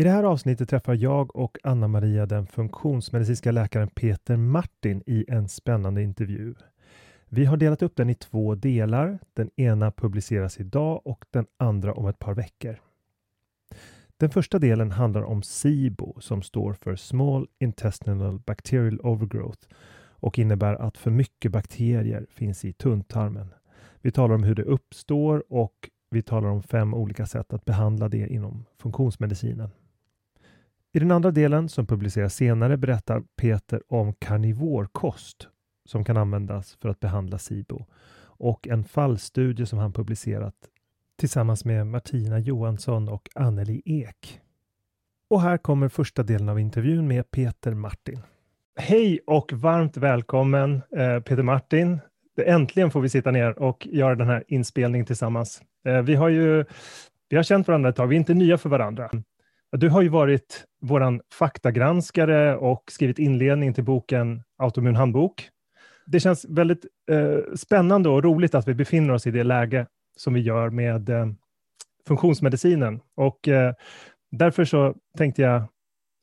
I det här avsnittet träffar jag och Anna-Maria den funktionsmedicinska läkaren Peter Martin i en spännande intervju. Vi har delat upp den i två delar. Den ena publiceras idag och den andra om ett par veckor. Den första delen handlar om SIBO som står för Small Intestinal Bacterial Overgrowth och innebär att för mycket bakterier finns i tunntarmen. Vi talar om hur det uppstår och vi talar om fem olika sätt att behandla det inom funktionsmedicinen. I den andra delen som publiceras senare berättar Peter om karnivorkost som kan användas för att behandla SIBO och en fallstudie som han publicerat tillsammans med Martina Johansson och Anneli Ek. Och här kommer första delen av intervjun med Peter Martin. Hej och varmt välkommen eh, Peter Martin. Äntligen får vi sitta ner och göra den här inspelningen tillsammans. Eh, vi har ju vi har känt varandra ett tag, vi är inte nya för varandra. Du har ju varit våran faktagranskare och skrivit inledning till boken Autoimmun handbok. Det känns väldigt eh, spännande och roligt att vi befinner oss i det läge som vi gör med eh, funktionsmedicinen. Och eh, därför så tänkte jag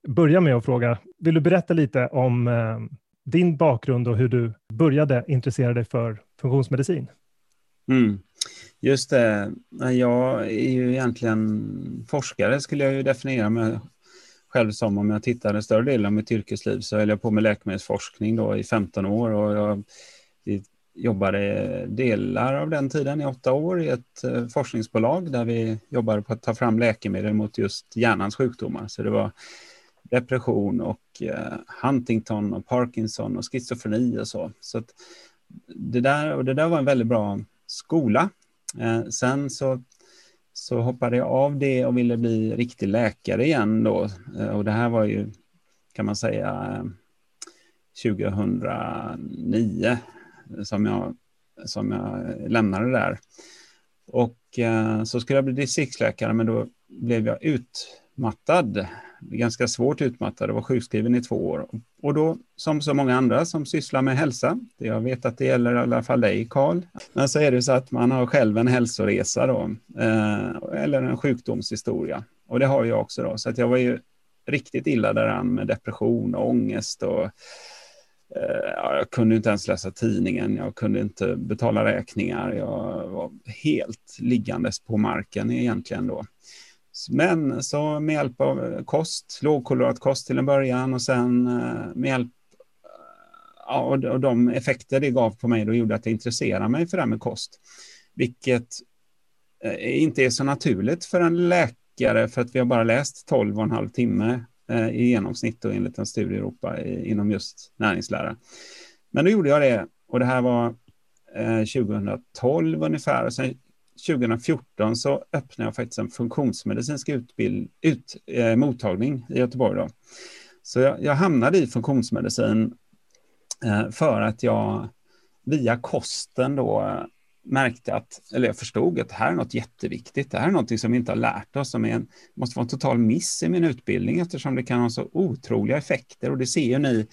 börja med att fråga, vill du berätta lite om eh, din bakgrund och hur du började intressera dig för funktionsmedicin? Mm. Just det, jag är ju egentligen forskare skulle jag ju definiera mig själv som om jag tittar en större del av mitt yrkesliv så höll jag på med läkemedelsforskning då i 15 år och jag jobbade delar av den tiden i åtta år i ett eh, forskningsbolag där vi jobbade på att ta fram läkemedel mot just hjärnans sjukdomar. Så det var depression och eh, Huntington och Parkinson och schizofreni och så. så det, där, och det där var en väldigt bra skola. Eh, sen så, så hoppade jag av det och ville bli riktig läkare igen då. Eh, och det här var ju, kan man säga, 2009 som jag, som jag lämnade där. Och eh, så skulle jag bli distriktsläkare, men då blev jag utmattad ganska svårt utmattad och var sjukskriven i två år. Och då, som så många andra som sysslar med hälsa, jag vet att det gäller i alla fall dig Karl, men så är det så att man har själv en hälsoresa då, eh, eller en sjukdomshistoria. Och det har jag också då, så att jag var ju riktigt illa däran med depression och ångest och eh, jag kunde inte ens läsa tidningen, jag kunde inte betala räkningar, jag var helt liggandes på marken egentligen då. Men så med hjälp av eh, kost, lågkolorat kost till en början och sen eh, med hjälp eh, ja, och de effekter det gav på mig då gjorde att jag intresserade mig för det här med kost. Vilket inte är så naturligt för en läkare för att vi har bara läst 12 och en halv timme i genomsnitt och enligt en studie i Europa inom just näringslära. Men då gjorde jag det och det här var 2012 ungefär och sen 2014 så öppnade jag faktiskt en funktionsmedicinsk utbild, ut, eh, mottagning i Göteborg. Då. Så jag, jag hamnade i funktionsmedicin eh, för att jag via kosten då eh, märkte att, eller jag förstod att det här är något jätteviktigt. Det här är något som vi inte har lärt oss, som är en, måste vara en total miss i min utbildning eftersom det kan ha så otroliga effekter och det ser ju ni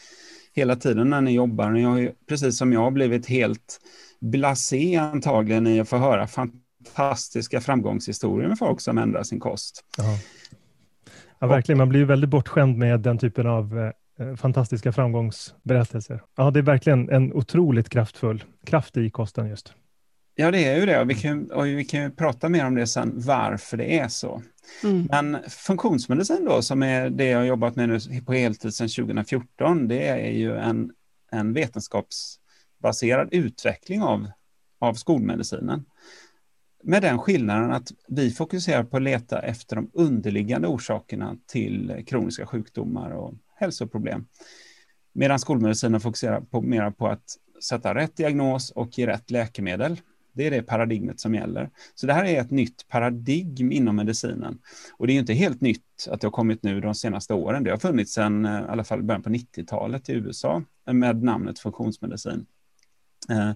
hela tiden när ni jobbar. Ni har ju, precis som jag blivit helt blasé antagligen i att få höra fantastiska framgångshistorier med folk som ändrar sin kost. Ja, ja verkligen. Man blir väldigt bortskämd med den typen av eh, fantastiska framgångsberättelser. Ja, det är verkligen en otroligt kraftfull kraft i kosten just. Ja, det är ju det. Och vi kan, och vi kan ju prata mer om det sen, varför det är så. Mm. Men funktionsmedicin då, som är det jag har jobbat med nu på heltid sedan 2014, det är ju en, en vetenskapsbaserad utveckling av, av skolmedicinen. Med den skillnaden att vi fokuserar på att leta efter de underliggande orsakerna till kroniska sjukdomar och hälsoproblem. Medan skolmedicinen fokuserar på, mer på att sätta rätt diagnos och ge rätt läkemedel. Det är det paradigmet som gäller. Så det här är ett nytt paradigm inom medicinen. Och det är inte helt nytt att det har kommit nu de senaste åren. Det har funnits sedan eh, i alla fall början på 90-talet i USA med namnet funktionsmedicin. Eh,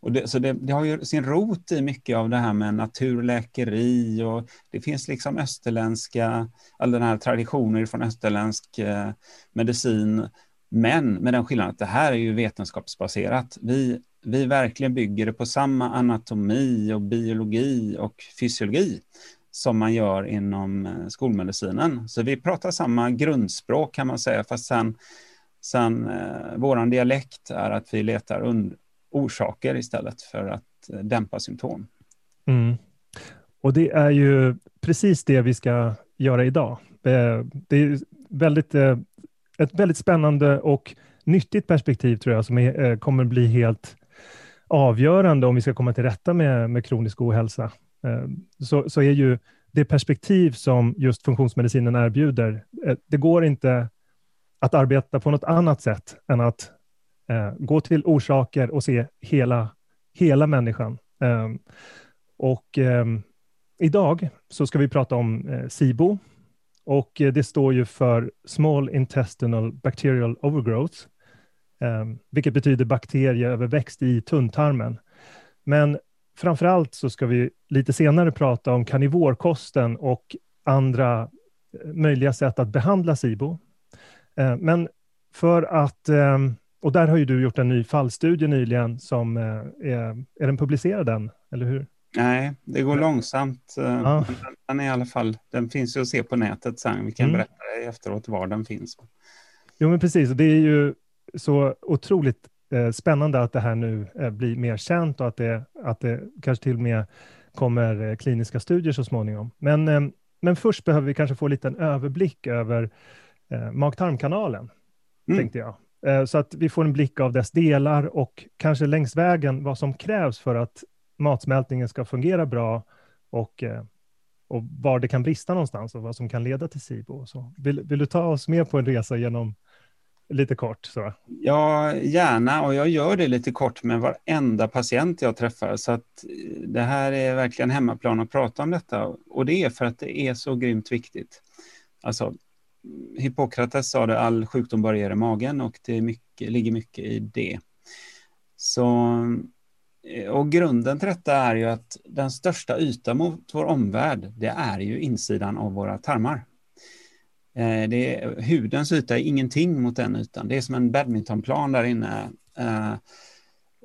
och det, så det, det, har ju sin rot i mycket av det här med naturläkeri och det finns liksom österländska, all den här traditioner från österländsk eh, medicin. Men med den skillnaden att det här är ju vetenskapsbaserat. Vi, vi verkligen bygger det på samma anatomi och biologi och fysiologi som man gör inom eh, skolmedicinen. Så vi pratar samma grundspråk kan man säga, fast sen, sen eh, vår dialekt är att vi letar orsaker istället för att dämpa symptom. Mm. Och det är ju precis det vi ska göra idag. Eh, det är väldigt, eh, ett väldigt spännande och nyttigt perspektiv tror jag som är, eh, kommer bli helt avgörande om vi ska komma till rätta med, med kronisk ohälsa. Så, så är ju det perspektiv som just funktionsmedicinen erbjuder, det går inte att arbeta på något annat sätt än att Eh, gå till orsaker och se hela, hela människan. Eh, och eh, idag så ska vi prata om eh, SIBO och eh, det står ju för Small Intestinal Bacterial Overgrowth, ehm, vilket betyder bakterieöverväxt i tunntarmen. Men framför allt så ska vi lite senare prata om karnivorkosten och andra eh, möjliga sätt att behandla SIBO. Ehm, men för att ehm, och där har ju du gjort en ny fallstudie nyligen som eh, är, är den publicerad än, eller hur? Nej, det går långsamt. Eh, ja. Den, är i alla fall, den finns ju att se på nätet sen. Vi kan mm. berätta efteråt var den finns. Jo, men precis. Det är ju så otroligt eh, spännande att det här nu blir mer känt och att det, att det kanske till och med kommer kliniska studier så småningom. Men, men först behöver vi kanske få en liten överblick över mag-tarmkanalen, mm. tänkte jag. Eh, så att vi får en blick av dess delar och kanske längs vägen vad som krävs för att matsmältningen ska fungera bra och, eh, och var det kan brista någonstans och vad som kan leda till SIBO. Så vill, vill du ta oss med på en resa genom lite kort? Så? Ja, gärna och jag gör det lite kort med varenda patient jag träffar så att eh, det här är verkligen hemmaplan att prata om detta och det är för att det är så grymt viktigt. Alltså, Hippokrates sa det, all sjukdom börjar i magen och det mycket, ligger mycket i det. Så, eh, och grunden till detta är ju att den största ytan mot vår omvärld, det är ju insidan av våra tarmar. Eh, det är, hudens yta är ingenting mot den ytan. Det är som en badmintonplan där inne. Eh,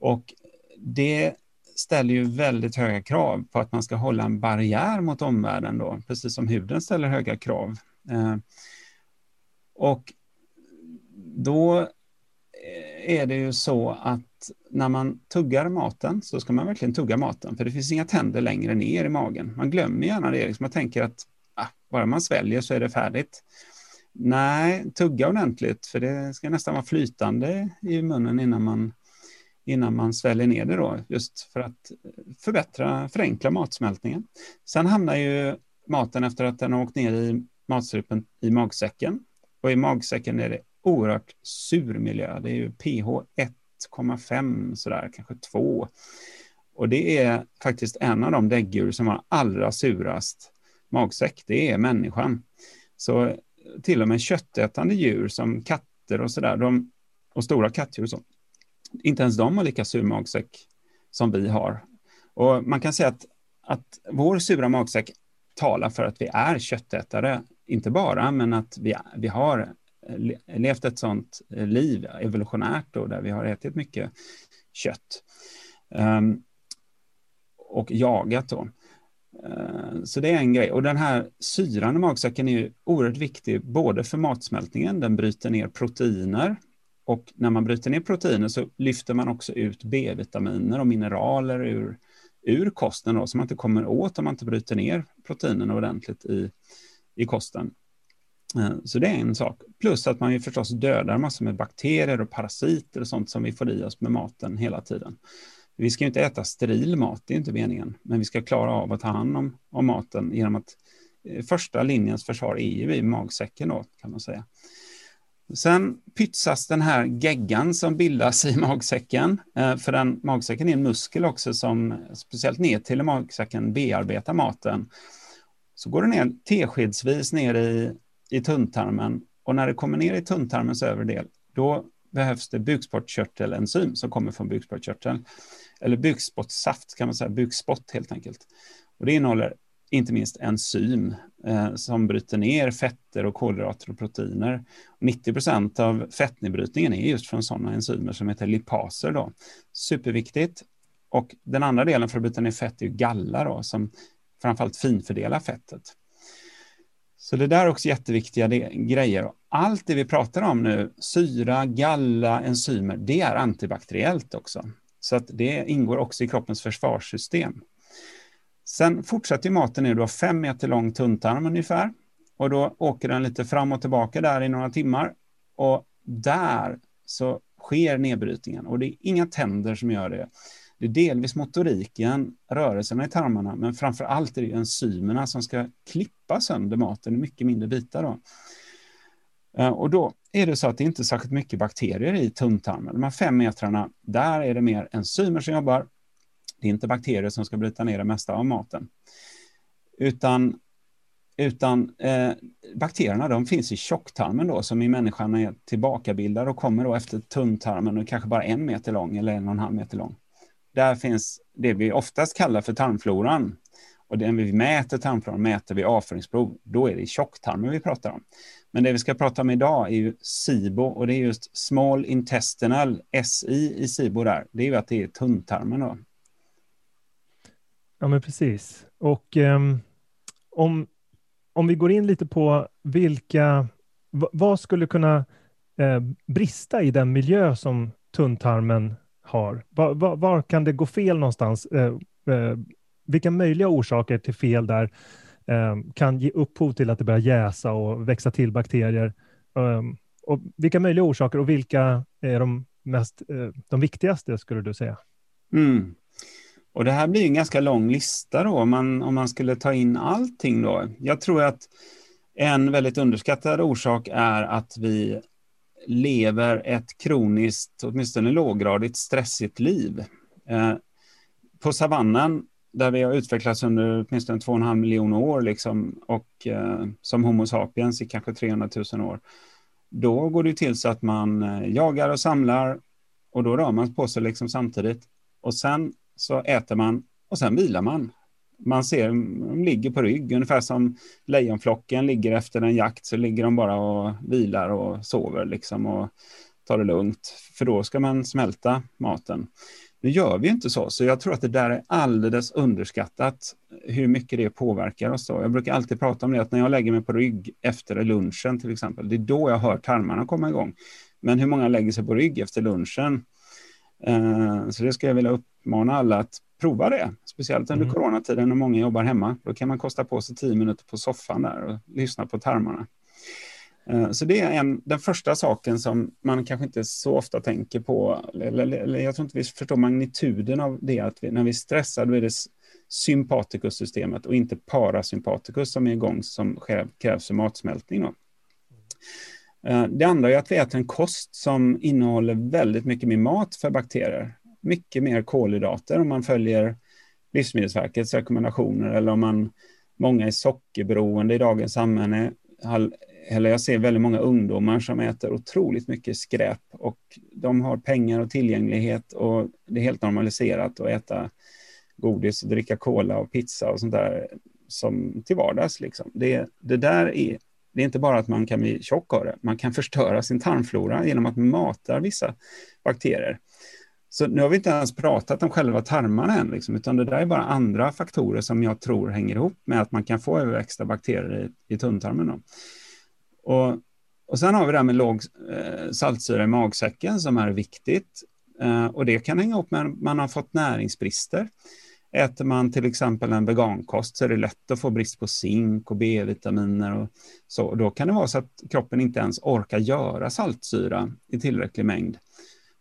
och det ställer ju väldigt höga krav på att man ska hålla en barriär mot omvärlden då, precis som huden ställer höga krav. Och då eh, är det ju så att när man tuggar maten så ska man verkligen tugga maten, för det finns inga tänder längre ner i magen. Man glömmer gärna det, liksom man tänker att ah, bara man sväljer så är det färdigt. Nej, tugga ordentligt, för det ska nästan vara flytande i munnen innan man, innan man sväljer ner det då, just för att förbättra, förenkla matsmältningen. Sen hamnar ju maten efter att den har åkt ner i matstrupen i magsäcken. Och i magsäcken är det oerhört sur miljö. Det är ju pH 1,5 sådär, kanske 2. Och det är faktiskt en av de däggdjur som har allra surast magsäck. Det är människan. Så till och med köttätande djur som katter och sådär, och stora kattdjur och så, inte ens de har lika sur magsäck som vi har. Och man kan säga att, att vår sura magsäck talar för att vi är köttätare, inte bara, men att vi, vi har eh, levt ett sånt eh, liv evolutionärt då, där vi har ätit mycket kött. Um, och jagat då. Uh, så det är en grej. Och den här syran i magsäcken är ju oerhört viktig både för matsmältningen, den bryter ner proteiner och när man bryter ner proteiner så lyfter man också ut B-vitaminer och mineraler ur, ur kosten då, som man inte kommer åt om man inte bryter ner proteinerna ordentligt i, i kosten. Eh, så det är en sak. Plus att man ju förstås dödar massor med bakterier och parasiter och sånt som vi får i oss med maten hela tiden. Vi ska ju inte äta steril mat, det är inte meningen, men vi ska klara av att ta hand om, om maten genom att eh, första linjens försvar är ju i magsäcken då, kan man säga. Sen pytsas den här geggan som bildas i magsäcken, eh, för den magsäcken är en muskel också som speciellt ner till magsäcken bearbetar maten. Så går det ner teskedsvis ner i i tunntarmen och när det kommer ner i tunntarmens övre del, då behövs det bukspottkörtelenzym som kommer från bukspottkörteln. Eller bukspottsaft, kan man säga, bukspott helt enkelt. Och det innehåller inte minst enzym eh, som bryter ner fetter och kolhydrater och proteiner. 90 procent av fettnedbrytningen är just från sådana enzymer som heter lipaser. Då. Superviktigt. Och den andra delen för att bryta ner fett är galla då, som framförallt finfördela fettet. Så det där är också jätteviktiga grejer. Allt det vi pratar om nu, syra, galla, enzymer, det är antibakteriellt också. Så att det ingår också i kroppens försvarssystem. Sen fortsätter maten nu, du har fem meter lång tunntarm ungefär. Och då åker den lite fram och tillbaka där i några timmar. Och där så sker nedbrytningen och det är inga tänder som gör det. Det är delvis motoriken, rörelserna i tarmarna, men framför allt är det enzymerna som ska klippa sönder maten i mycket mindre bitar. Då. Eh, och då är det så att det inte är särskilt mycket bakterier i tunntarmen. De här fem metrarna, där är det mer enzymer som jobbar. Det är inte bakterier som ska bryta ner det mesta av maten. Utan, utan eh, bakterierna de finns i tjocktarmen då, som i människan är tillbakabildad och kommer då efter tunntarmen och kanske bara en meter lång eller en och en halv meter lång. Där finns det vi oftast kallar för tarmfloran. Och den vi mäter tarmfloran mäter vi avföringsprov. Då är det tjocktarmen vi pratar om. Men det vi ska prata om idag är ju SIBO och det är just small intestinal, SI i SIBO där. Det är ju att det är tunntarmen då. Ja, men precis. Och um, om, om vi går in lite på vilka, vad skulle kunna eh, brista i den miljö som tunntarmen har? Var, var, var kan det gå fel någonstans? Eh, eh, vilka möjliga orsaker till fel där eh, kan ge upphov till att det börjar jäsa och växa till bakterier? Eh, och vilka möjliga orsaker och vilka är de, mest, eh, de viktigaste skulle du säga? Mm. Och det här blir en ganska lång lista då, om man, om man skulle ta in allting då. Jag tror att en väldigt underskattad orsak är att vi lever ett kroniskt, åtminstone låggradigt stressigt liv. Eh, på savannen, där vi har utvecklats under åtminstone 2,5 miljoner år, liksom, och eh, som Homo sapiens i kanske 300 000 år, då går det till så att man eh, jagar och samlar och då rör man på sig liksom samtidigt. Och sen så äter man och sen vilar man man ser de ligger på rygg, ungefär som lejonflocken ligger efter en jakt, så ligger de bara och vilar och sover liksom och tar det lugnt, för då ska man smälta maten. Nu gör vi inte så, så jag tror att det där är alldeles underskattat hur mycket det påverkar oss. Då. Jag brukar alltid prata om det, att när jag lägger mig på rygg efter lunchen till exempel, det är då jag hör tarmarna komma igång. Men hur många lägger sig på rygg efter lunchen? Eh, så det ska jag vilja uppmana alla att prova det, speciellt under mm. coronatiden när många jobbar hemma. Då kan man kosta på sig tio minuter på soffan där och lyssna på tarmarna. Eh, så det är en, den första saken som man kanske inte så ofta tänker på, eller, eller jag tror inte vi förstår magnituden av det, att vi, när vi stressar då är det sympatikussystemet och inte parasympatikus som är igång som krävs för matsmältning. Då. Eh, det andra är att vi äter en kost som innehåller väldigt mycket mer mat för bakterier. Mycket mer kolhydrater om man följer Livsmedelsverkets rekommendationer eller om man, många är sockerberoende i dagens samhälle. Eller jag ser väldigt många ungdomar som äter otroligt mycket skräp och de har pengar och tillgänglighet och det är helt normaliserat att äta godis och dricka cola och pizza och sånt där som till vardags. Liksom. Det, det där är det är inte bara att man kan bli tjock av det, man kan förstöra sin tarmflora genom att mata vissa bakterier. Så nu har vi inte ens pratat om själva tarmarna än, liksom, utan det där är bara andra faktorer som jag tror hänger ihop med att man kan få överväxta bakterier i, i tunntarmen. Och, och sen har vi det här med låg eh, saltsyra i magsäcken som är viktigt. Eh, och det kan hänga ihop med att man har fått näringsbrister. Äter man till exempel en vegankost så är det lätt att få brist på zink och B-vitaminer och så. Då kan det vara så att kroppen inte ens orkar göra saltsyra i tillräcklig mängd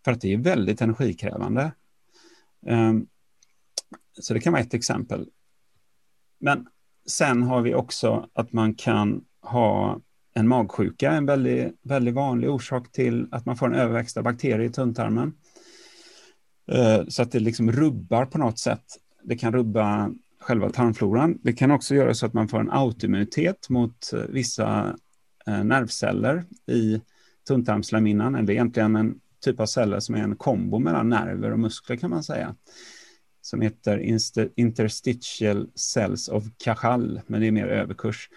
för att det är väldigt energikrävande. Ehm, så det kan vara ett exempel. Men sen har vi också att man kan ha en magsjuka, en väldigt, väldigt vanlig orsak till att man får en överväxt av bakterier i tunntarmen. Ehm, så att det liksom rubbar på något sätt det kan rubba själva tarmfloran. Det kan också göra så att man får en autoimmunitet mot eh, vissa eh, nervceller i tunntarmslämhinnan. eller egentligen en typ av celler som är en kombo mellan nerver och muskler kan man säga. Som heter interstitial cells of Cajal, men det är mer överkurs.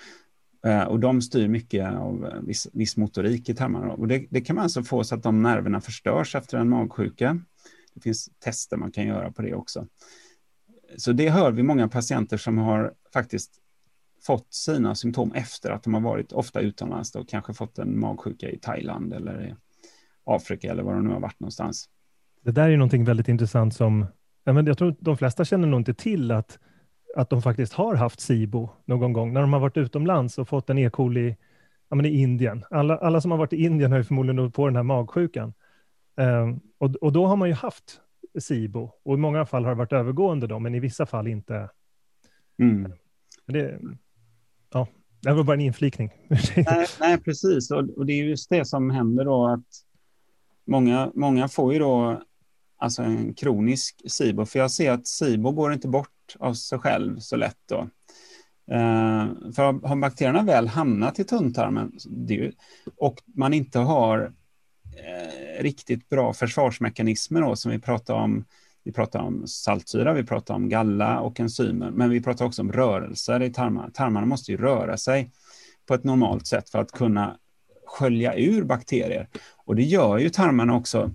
Eh, och de styr mycket av eh, viss, viss motorik i tarmarna. Och det, det, kan man alltså få så att de nerverna förstörs efter en magsjuka. Det finns tester man kan göra på det också så det hör vi många patienter som har faktiskt fått sina symptom efter att de har varit ofta utomlands och kanske fått en magsjuka i Thailand eller Afrika eller var de nu har varit någonstans. Det där är någonting väldigt intressant som jag tror de flesta känner nog inte till att, att de faktiskt har haft SIBO någon gång när de har varit utomlands och fått en E. coli ja, men i Indien. Alla, alla som har varit i Indien har ju förmodligen på den här magsjukan. Um, och, och då har man ju haft SIBO. Och i många fall har det varit övergående då, men i vissa fall inte. Mm. Det, ja, det var bara en inflikning. nej, nej, precis. Och, och, det är just det som händer då att många, många får ju då alltså en kronisk SIBO. För jag ser att SIBO går inte bort av sig själv så lätt då. Eh, för har bakterierna väl hamnat i tunntarmen ju, och man inte har eh, riktigt bra försvarsmekanismer då, som vi pratar om. Vi pratar om saltsyra, vi pratar om galla och enzymer, men vi pratar också om rörelser i tarmarna. Tarmarna måste ju röra sig på ett normalt sätt för att kunna skölja ur bakterier. Och det gör ju tarmarna också.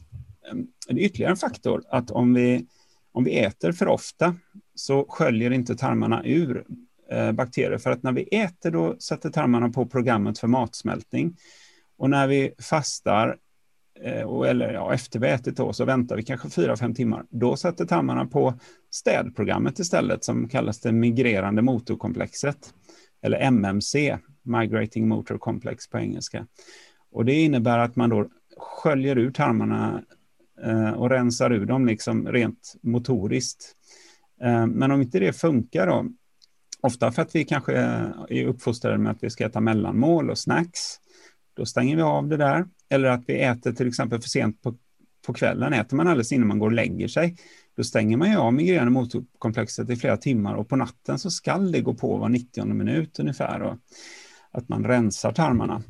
Ehm, det är ytterligare en faktor att om vi, om vi äter för ofta så sköljer inte tarmarna ur eh, bakterier. För att när vi äter då sätter tarmarna på programmet för matsmältning. Och när vi fastar Eh, och, eller ja, efter vi ätit då så väntar vi kanske fyra fem timmar. Då sätter tarmarna på städprogrammet istället som kallas det migrerande motorkomplexet. Eller MMC, Migrating Motor Complex på engelska. Och det innebär att man då sköljer ur tarmarna eh, och rensar ur dem liksom rent motoriskt. Eh, men om inte det funkar då, ofta för att vi kanske är uppfostrade med att vi ska äta mellanmål och snacks, då stänger vi av det där eller att vi äter till exempel för sent på, på kvällen, äter man alldeles innan man går och lägger sig, då stänger man ju av migrän och motorkomplexet i flera timmar och på natten så skall det gå på var 90 minut ungefär. Och att man rensar tarmarna.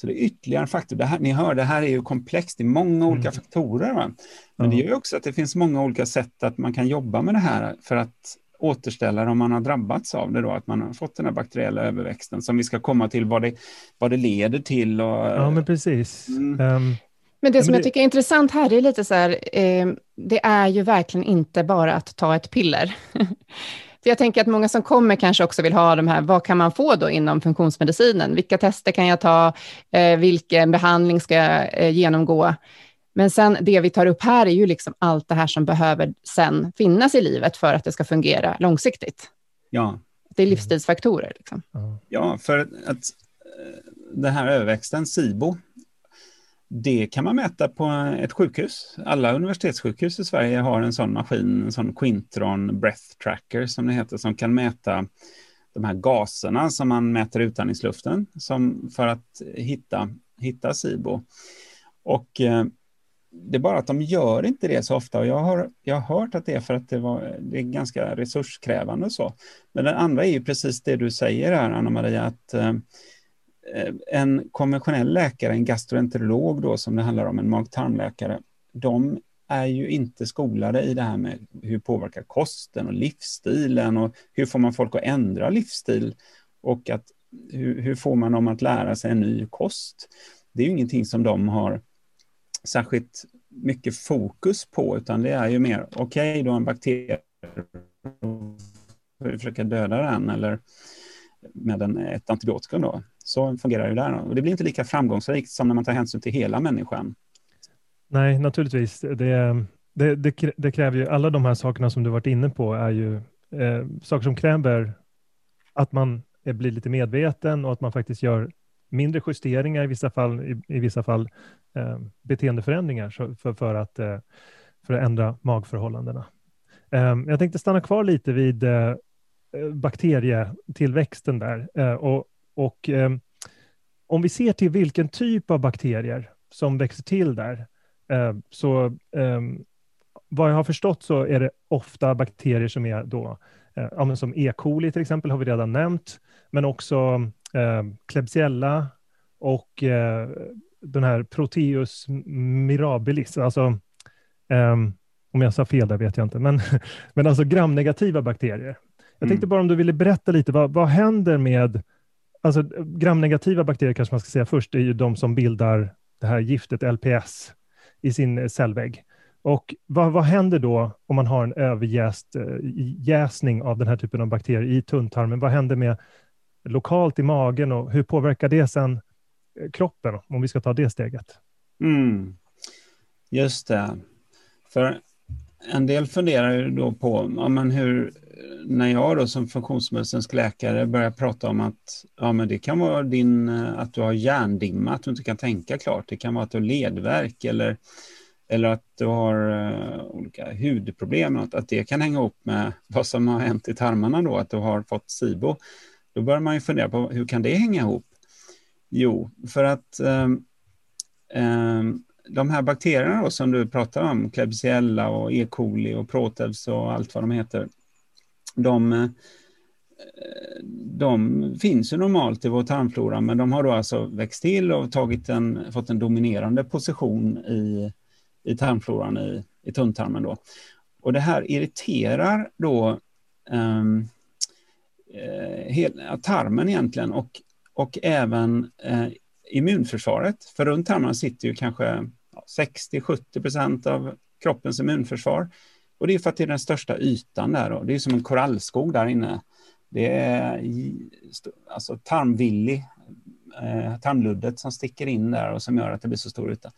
Så det är ytterligare en faktor. Det här, ni hör, det här är ju komplext, det är många olika mm. faktorer. Va? Men ja. det gör också att det finns många olika sätt att man kan jobba med det här för att återställa det om man har drabbats av det då, att man har fått den här bakteriella överväxten som vi ska komma till vad det, vad det leder till. Och, ja, men precis. Mm. Um, Men det som jag tycker är intressant här, det är lite så här, eh, det är ju verkligen inte bara att ta ett piller. För jag tänker att många som kommer kanske också vill ha de här, vad kan man få då inom funktionsmedicinen? Vilka tester kan jag ta? Eh, vilken behandling ska jag eh, genomgå? Men sen det vi tar upp här är ju liksom allt det här som behöver sen finnas i livet för att det ska fungera långsiktigt. Ja. Det är livsstilsfaktorer. Liksom. Ja, för att eh, den här överväxten, SIBO, det kan man mäta på ett sjukhus. Alla universitetssjukhus i Sverige har en sån maskin, en sån Quintron Breath Tracker som det heter, som kan mäta de här gaserna som man mäter utandningsluften som för att hitta, hitta SIBO. Och eh, det är bara att de gör inte det så ofta och jag har, jag har hört att det är för att det, var, det är ganska resurskrävande och så. Men den andra är ju precis det du säger här, Anna Maria, att Eh, Eh, en konventionell läkare, en gastroenterolog då som det handlar om, en mag-tarmläkare, de är ju inte skolade i det här med hur påverkar kosten och livsstilen och hur får man folk att ändra livsstil och att hur, hur får man dem att lära sig en ny kost? Det är ju ingenting som de har särskilt mycket fokus på, utan det är ju mer, okej, okay, har en bakterie, försöka döda den eller med en, ett antibiotikum då. Så fungerar det där. Och det blir inte lika framgångsrikt som när man tar hänsyn till hela människan. Nej, naturligtvis. Det, det, det, det kräver ju, alla de här sakerna som du varit inne på är ju eh, saker som kräver att man blir lite medveten och att man faktiskt gör mindre justeringar i vissa fall, i, i vissa fall eh, beteendeförändringar för, för, att, eh, för att ändra magförhållandena. Eh, jag tänkte stanna kvar lite vid eh, bakterietillväxten där eh, och och eh, om vi ser till vilken typ av bakterier som växer till där, eh, så eh, vad jag har förstått så är det ofta bakterier som är då, eh, ja, som E. coli till exempel har vi redan nämnt, men också eh, Klebsiella och eh, den här Proteus mirabilis, alltså ehm, om jag sa fel där vet jag inte, men, men alltså gramnegativa bakterier. Jag tänkte mm. bara om du ville berätta lite, vad, vad händer med alltså gramnegativa bakterier kanske man ska säga först, är ju de som bildar det här giftet LPS i sin eh, cellvägg. Och vad, vad händer då om man har en överjäst äh, jäsning av den här typen av bakterier i tunntarmen? Vad händer med lokalt i magen och hur påverkar det sen eh, kroppen, om vi ska ta det steget? Mm. Just det. För en del funderar ju då på ja, men hur, när jag då som funktionsmedicinsk läkare börjar prata om att ja, men det kan vara din, eh, att du har hjärndimma, att du inte kan tänka klart. Det kan vara att du har ledvärk eller, eller att du har uh, olika hudproblem, att, att det kan hänga ihop med vad som har hänt i tarmarna då, att du har fått SIBO. Då börjar man ju fundera på hur kan det hänga ihop? Jo, för att um, um, de här bakterierna då, som du pratar om, Klebsiella och E. coli och Protevs och allt vad de heter, de, eh, de finns ju normalt i vår tarmflora, men de har då alltså växt till och tagit en, fått en dominerande position i, i tarmfloran, i, i tunntarmen. Då. Och det här irriterar då um, eh, tarmen egentligen och, och även eh, immunförsvaret. För runt tarmarna sitter ju kanske 60-70 procent av kroppens immunförsvar. Och det är för att det är den största ytan där. Och det är som en korallskog där inne. Det är alltså tarmvillig, eh, tarmluddet som sticker in där och som gör att det blir så stor yta.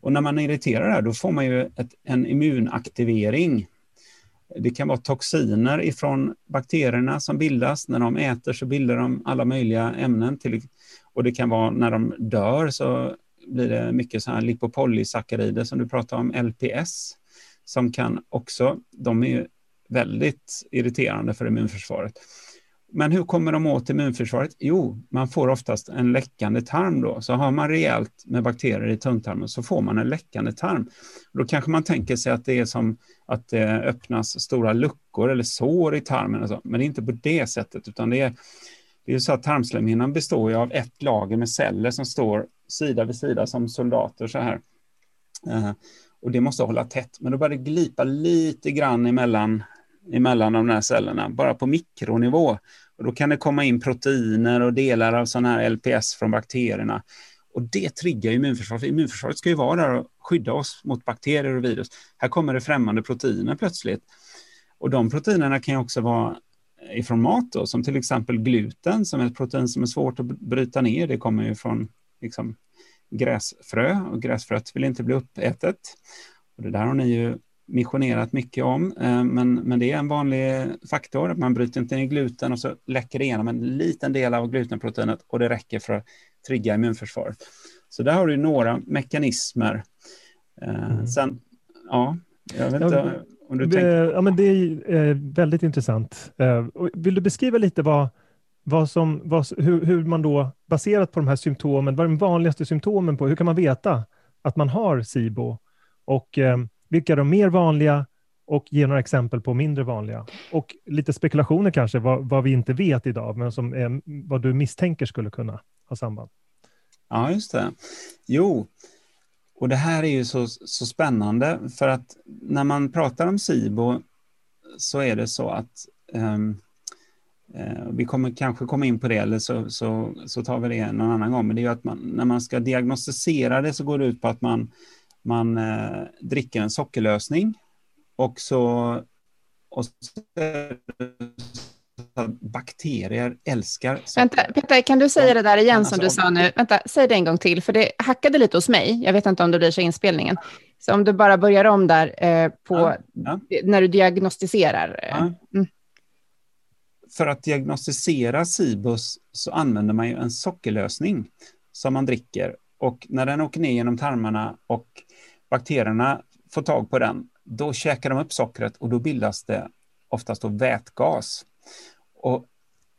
Och när man irriterar där, då får man ju ett, en immunaktivering. Det kan vara toxiner ifrån bakterierna som bildas. När de äter så bildar de alla möjliga ämnen. Till, och det kan vara när de dör så blir det mycket så här lipopolysackarider som du pratar om, LPS, som kan också, de är ju väldigt irriterande för immunförsvaret. Men hur kommer de åt immunförsvaret? Jo, man får oftast en läckande tarm då. Så har man rejält med bakterier i tunntarmen så får man en läckande tarm. Då kanske man tänker sig att det är som att det öppnas stora luckor eller sår i tarmen. Och så. Men det är inte på det sättet, utan det är, det är så att tarmslemhinnan består av ett lager med celler som står sida vid sida som soldater så här. Eh, och det måste hålla tätt, men då börjar det glipa lite grann emellan, emellan de här cellerna, bara på mikronivå. Och då kan det komma in proteiner och delar av sådana här LPS från bakterierna. Och det triggar immunförsvaret. Immunförsvaret ska ju vara där och skydda oss mot bakterier och virus. Här kommer det främmande proteiner plötsligt. Och de proteinerna kan ju också vara ifrån mat, då, som till exempel gluten, som är ett protein som är svårt att bryta ner. Det kommer ju från liksom, gräsfrö och gräsfröet vill inte bli uppätet. Och det där har ni ju missionerat mycket om, eh, men, men det är en vanlig faktor. Man bryter inte ner gluten och så läcker det igenom en liten del av glutenproteinet och det räcker för att trigga immunförsvaret. Så där har du några mekanismer. Eh, mm. Sen, ja, jag vet inte om du tänker... Ja, men det är eh, väldigt intressant. Vill du beskriva lite vad, vad som, vad, hur, hur man då, baserat på de här symptomen, vad är de vanligaste symptomen på? Hur kan man veta att man har SIBO? Och eh, vilka är de mer vanliga och ge några exempel på mindre vanliga. Och lite spekulationer kanske, vad, vad vi inte vet idag, men som är, vad du misstänker skulle kunna ha samband. Ja, just det. Jo, och det här är ju så, så spännande, för att när man pratar om SIBO så är det så att um, vi kommer kanske komma in på det, eller så, så, så tar vi det någon annan gång, men det är ju att man, när man ska diagnostisera det så går det ut på att man man eh, dricker en sockerlösning och så, och så bakterier älskar socker. Vänta, Peter, kan du säga det där igen som du sa nu? Vänta, säg det en gång till, för det hackade lite hos mig. Jag vet inte om det blir så inspelningen. Så om du bara börjar om där eh, på ja, ja. när du diagnostiserar. Eh, ja. Mm. För att diagnostisera SIBUS så använder man ju en sockerlösning som man dricker och när den åker ner genom tarmarna och bakterierna får tag på den, då käkar de upp sockret och då bildas det oftast då vätgas. Och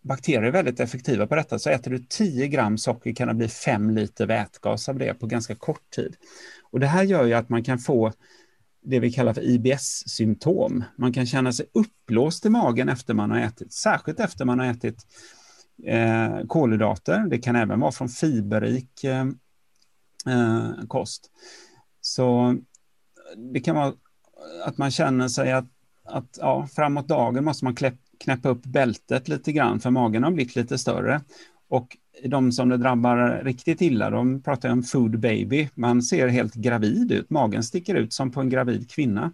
bakterier är väldigt effektiva på detta, så äter du 10 gram socker kan det bli 5 liter vätgas av det på ganska kort tid. Och det här gör ju att man kan få det vi kallar för IBS-symptom. Man kan känna sig uppblåst i magen efter man har ätit, särskilt efter man har ätit eh, kolhydrater. Det kan även vara från fiberrik eh, eh, kost. Så det kan vara att man känner sig att, att ja, framåt dagen måste man klä, knäppa upp bältet lite grann för magen har blivit lite större. Och de som det drabbar riktigt illa, de pratar om food baby. Man ser helt gravid ut, magen sticker ut som på en gravid kvinna.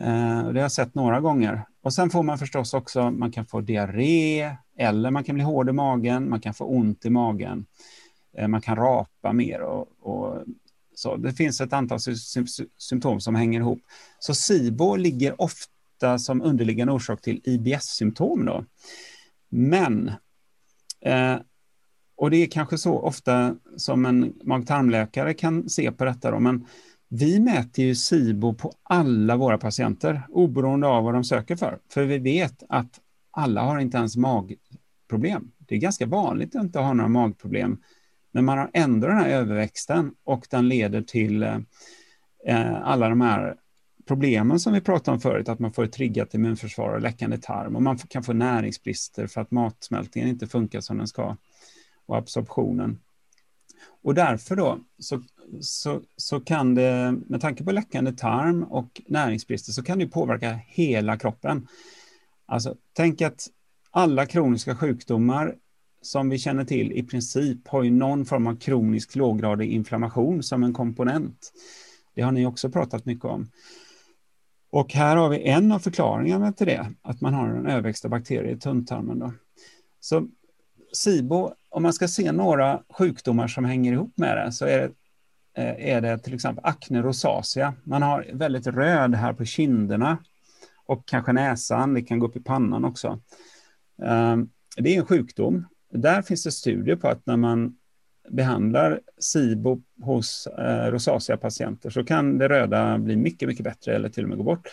Eh, det har jag sett några gånger. Och sen får man förstås också, man kan få diarré eller man kan bli hård i magen, man kan få ont i magen. Eh, man kan rapa mer och, och så. Det finns ett antal sy symptom som hänger ihop. Så SIBO ligger ofta som underliggande orsak till IBS-symptom. Då. Men, eh, och det är kanske så ofta som en mag-tarmläkare kan se på detta, då, men vi mäter ju SIBO på alla våra patienter, oberoende av vad de söker för. För vi vet att alla har inte ens magproblem. Det är ganska vanligt att inte ha några magproblem men man har ändå den här överväxten och den leder till eh, alla de här problemen som vi pratade om förut, att man får ett triggat immunförsvar och läckande tarm och man kan få näringsbrister för att matsmältningen inte funkar som den ska och absorptionen. Och därför då så, så, så kan det, med tanke på läckande tarm och näringsbrister, så kan det påverka hela kroppen. Alltså, tänk att alla kroniska sjukdomar som vi känner till i princip har ju någon form av kronisk låggradig inflammation som en komponent. Det har ni också pratat mycket om. Och här har vi en av förklaringarna till det, att man har en överväxta bakterier i tunntarmen. Då. Så SIBO, om man ska se några sjukdomar som hänger ihop med det, så är det, eh, är det till exempel acne rosacea. Man har väldigt röd här på kinderna och kanske näsan, det kan gå upp i pannan också. Ehm, det är en sjukdom där finns det studier på att när man behandlar SIBO hos eh, rosacea-patienter så kan det röda bli mycket, mycket bättre eller till och med gå bort.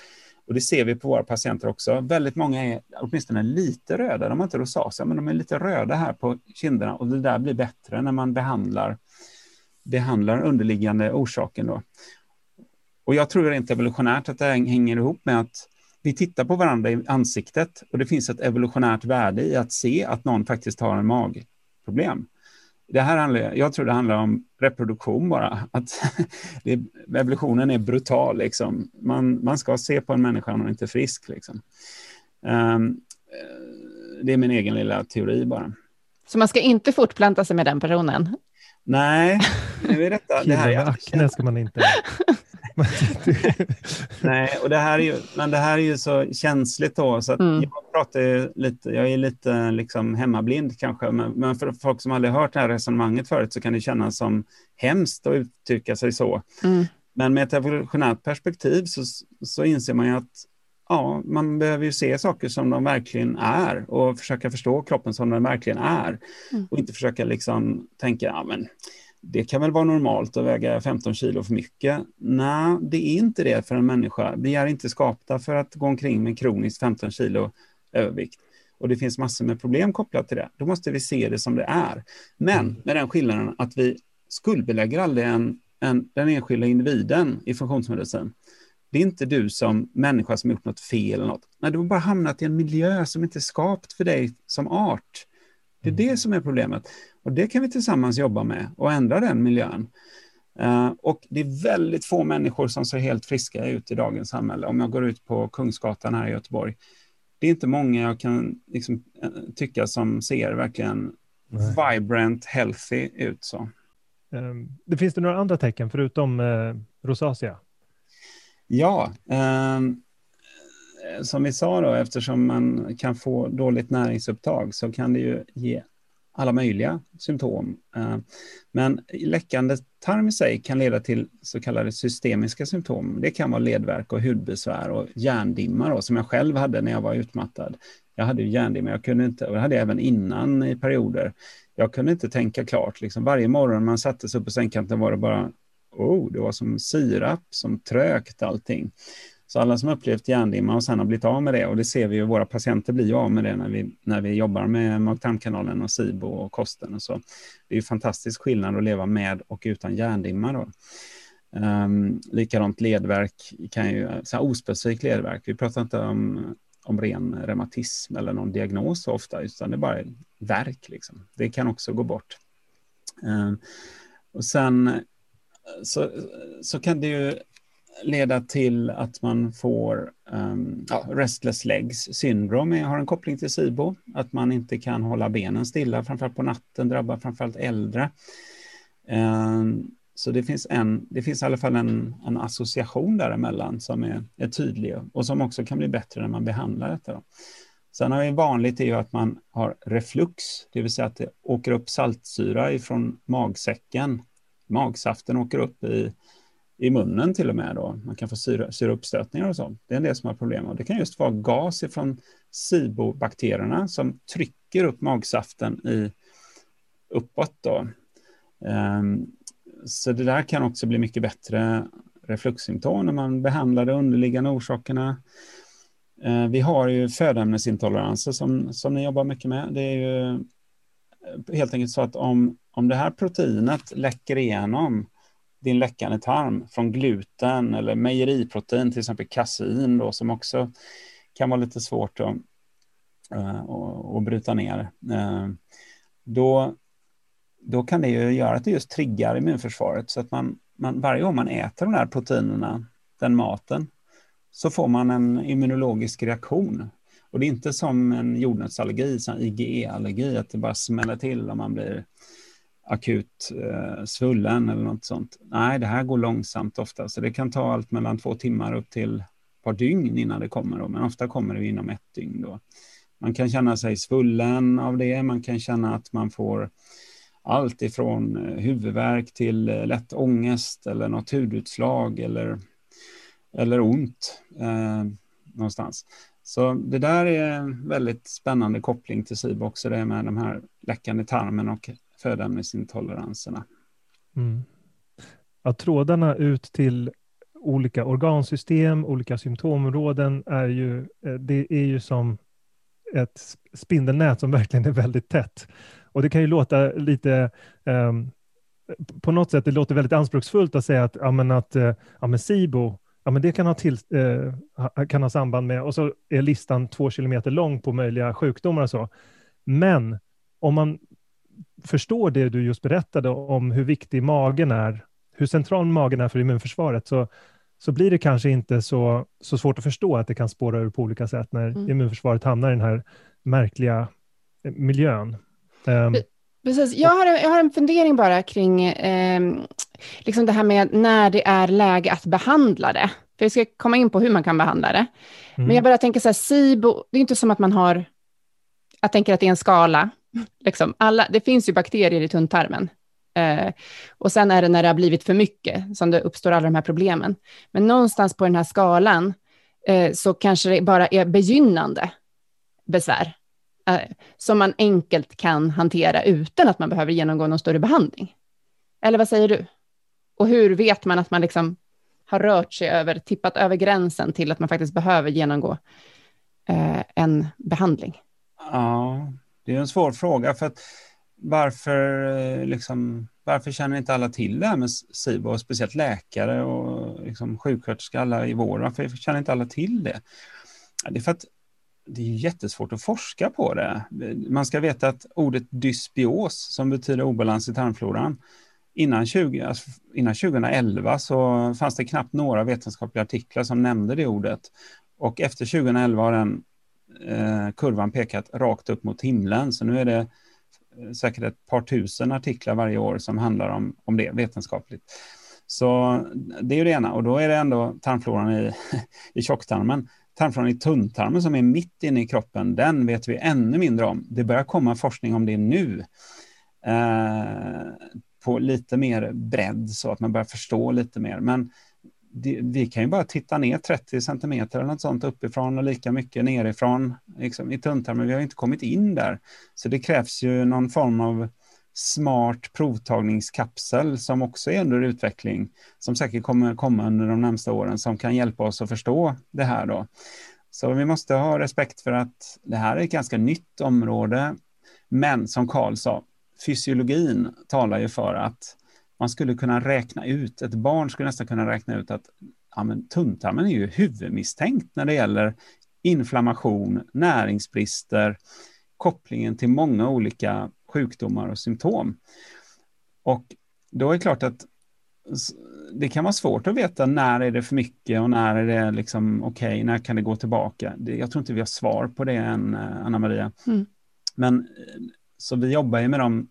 Och det ser vi på våra patienter också. Väldigt många är åtminstone lite röda. De har inte rosacea, men de är lite röda här på kinderna och det där blir bättre när man behandlar, behandlar underliggande orsaken. Då. Och jag tror rent evolutionärt att det hänger ihop med att vi tittar på varandra i ansiktet och det finns ett evolutionärt värde i att se att någon faktiskt har en magproblem. Det här handlar, jag tror det handlar om reproduktion bara. Att det, evolutionen är brutal. Liksom. Man, man ska se på en människa om hon inte är frisk. Liksom. Um, det är min egen lilla teori bara. Så man ska inte fortplanta sig med den personen? Nej, nu är detta... det här är akne ska man inte... Nej, och det här är ju, men det här är ju så känsligt då, så mm. jag pratar lite, jag är lite liksom hemmablind kanske, men, men, för folk som aldrig hört det här resonemanget förut så kan det kännas som hemskt att uttrycka sig så. Mm. Men med ett evolutionärt perspektiv så, så inser man ju att ja, man behöver ju se saker som de verkligen är och försöka förstå kroppen som den verkligen är. Mm. Och inte försöka liksom tänka, ja men det kan väl vara normalt att väga 15 kilo för mycket. Nej, det är inte det för en människa. Vi är inte skapta för att gå omkring med kroniskt 15 kilo övervikt. Och det finns massor med problem kopplat till det. Då måste vi se det som det är. Men mm. med den skillnaden att vi skuldbelägger aldrig en, en, den enskilda individen i funktionsmedicin. Det är inte du som människa som gjort något fel eller något. Nej, du har bara hamnat i en miljö som inte är skapt för dig som art. Det är mm. det som är problemet. Och det kan vi tillsammans jobba med och ändra den miljön. Uh, och det är väldigt få människor som ser helt friska ut i dagens samhälle. Om jag går ut på Kungsgatan här i Göteborg. Det är inte många jag kan liksom, uh, tycka som ser verkligen Nej. vibrant, healthy ut. Så. Um, det finns det några andra tecken förutom uh, rosacea? Ja, um, som vi sa då, eftersom man kan få dåligt näringsupptag så kan det ju ge alla möjliga symptom. Eh, men läckande tarm i sig kan leda till så kallade systemiska symptom. Det kan vara ledvärk och hudbesvär och hjärndimma då, som jag själv hade när jag var utmattad. Jag hade hjärndimma, jag kunde inte, och det hade jag även innan i perioder. Jag kunde inte tänka klart. Liksom varje morgon man satte sig upp på sängkanten var det bara, oh, det var som sirap, som trögt allting. Så alla som upplevt hjärndimma och sen har blivit av med det, och det ser vi ju, våra patienter blir ju av med det när vi, när vi jobbar med mag-tarmkanalen och SIBO och kosten och så. Det är ju fantastisk skillnad att leva med och utan hjärndimma då. Um, likadant ledverk kan ju, så här ospecifik ledverk, vi pratar inte om, om ren reumatism eller någon diagnos så ofta, utan det är bara verk liksom. Det kan också gå bort. Um, och sen så, så kan det ju leda till att man får um, ja, restless legs syndrom, har en koppling till SIBO, att man inte kan hålla benen stilla, framförallt på natten, drabbar framförallt äldre. Um, så det finns, en, det finns i alla fall en, en association däremellan som är, är tydlig och som också kan bli bättre när man behandlar detta. Då. Sen har vi vanligt är ju att man har reflux, det vill säga att det åker upp saltsyra ifrån magsäcken. Magsaften åker upp i i munnen till och med. Då. Man kan få syra, syrauppstötningar och så. Det är en del som har problem. Och det kan just vara gas från SIBO-bakterierna som trycker upp magsaften i, uppåt. Då. Um, så det där kan också bli mycket bättre refluxsymptom när man behandlar de underliggande orsakerna. Uh, vi har ju födoämnesintoleranser som, som ni jobbar mycket med. Det är ju eh, helt enkelt så att om, om det här proteinet läcker igenom din läckande tarm från gluten eller mejeriprotein, till exempel kasein då, som också kan vara lite svårt att, eh, att, bryta ner. Eh, då, då kan det ju göra att det just triggar immunförsvaret så att man, man varje gång man äter de här proteinerna, den maten, så får man en immunologisk reaktion. Och det är inte som en jordnötsallergi, IgE-allergi, att det bara smäller till om man blir akut eh, svullen eller något sånt. Nej, det här går långsamt ofta, så det kan ta allt mellan två timmar upp till ett par dygn innan det kommer, då, men ofta kommer det inom ett dygn. Då. Man kan känna sig svullen av det, man kan känna att man får allt ifrån eh, huvudvärk till eh, lätt ångest eller något hudutslag eller, eller ont eh, någonstans. Så det där är en väldigt spännande koppling till SIB också, det med de här läckande tarmen och födoämnesintoleranserna. Mm. Ja, trådarna ut till olika organsystem, olika symptomområden är ju, eh, det är ju som ett spindelnät som verkligen är väldigt tätt. Och det kan ju låta lite, um, på något sätt, det låter väldigt anspråksfullt att säga att, ja, men att eh, ja, men SIBO, ja, men det kan ha, till, uh, kan ha samband med, och så är listan två kilometer lång på möjliga sjukdomar och så. Men om man förstår det du just berättade om hur viktig magen är, hur central magen är för immunförsvaret, så, så blir det kanske inte så, så svårt att förstå att det kan spåra ur på olika sätt när mm. immunförsvaret hamnar i den här märkliga eh, miljön. Um, Precis. Jag har, jag har en fundering bara kring eh, liksom det här med när det är läge att behandla det. För vi ska komma in på hur man kan behandla det. Mm. Men jag bara tänker så här, SIBO, det är inte som att man har, jag tänker att det är en skala. Liksom alla, det finns ju bakterier i tunntarmen. Eh, och sen är det när det har blivit för mycket som det uppstår alla de här problemen. Men någonstans på den här skalan eh, så kanske det bara är begynnande besvär eh, som man enkelt kan hantera utan att man behöver genomgå någon större behandling. Eller vad säger du? Och hur vet man att man liksom har rört sig över, tippat över gränsen till att man faktiskt behöver genomgå eh, en behandling? Ja, det är en svår fråga för att varför, eh, liksom, varför känner inte alla till det här med SIBO, och speciellt läkare och liksom, sjuksköterskor, alla i vården, varför känner inte alla till det? Det är för att det är jättesvårt att forska på det. Man ska veta att ordet dysbios, som betyder obalans i tarmfloran, innan, 20, alltså innan 2011 så fanns det knappt några vetenskapliga artiklar som nämnde det ordet. Och efter 2011 har den Eh, kurvan pekat rakt upp mot himlen, så nu är det eh, säkert ett par tusen artiklar varje år som handlar om, om det vetenskapligt. Så det är ju det ena och då är det ändå tarmfloran i, i tjocktarmen tarmfloran i tunntarmen som är mitt inne i kroppen, den vet vi ännu mindre om. Det börjar komma forskning om det nu. Eh, på lite mer bredd så att man börjar förstå lite mer. Men det, vi kan ju bara titta ner 30 centimeter eller något sånt uppifrån och lika mycket nerifrån liksom, i tunntarmen. Vi har inte kommit in där. Så det krävs ju någon form av smart provtagningskapsel som också är under utveckling, som säkert kommer komma under de närmsta åren, som kan hjälpa oss att förstå det här. Då. Så vi måste ha respekt för att det här är ett ganska nytt område. Men som Karl sa, fysiologin talar ju för att man skulle kunna räkna ut, ett barn skulle nästan kunna räkna ut att ja, men tunntarmen är ju huvudmisstänkt när det gäller inflammation, näringsbrister, kopplingen till många olika sjukdomar och symptom. Och då är det klart att det kan vara svårt att veta när är det för mycket och när är det liksom okej, okay, när kan det gå tillbaka? jag tror inte vi har svar på det än, eh, Anna-Maria. Mm. Men eh, så vi jobbar ju med de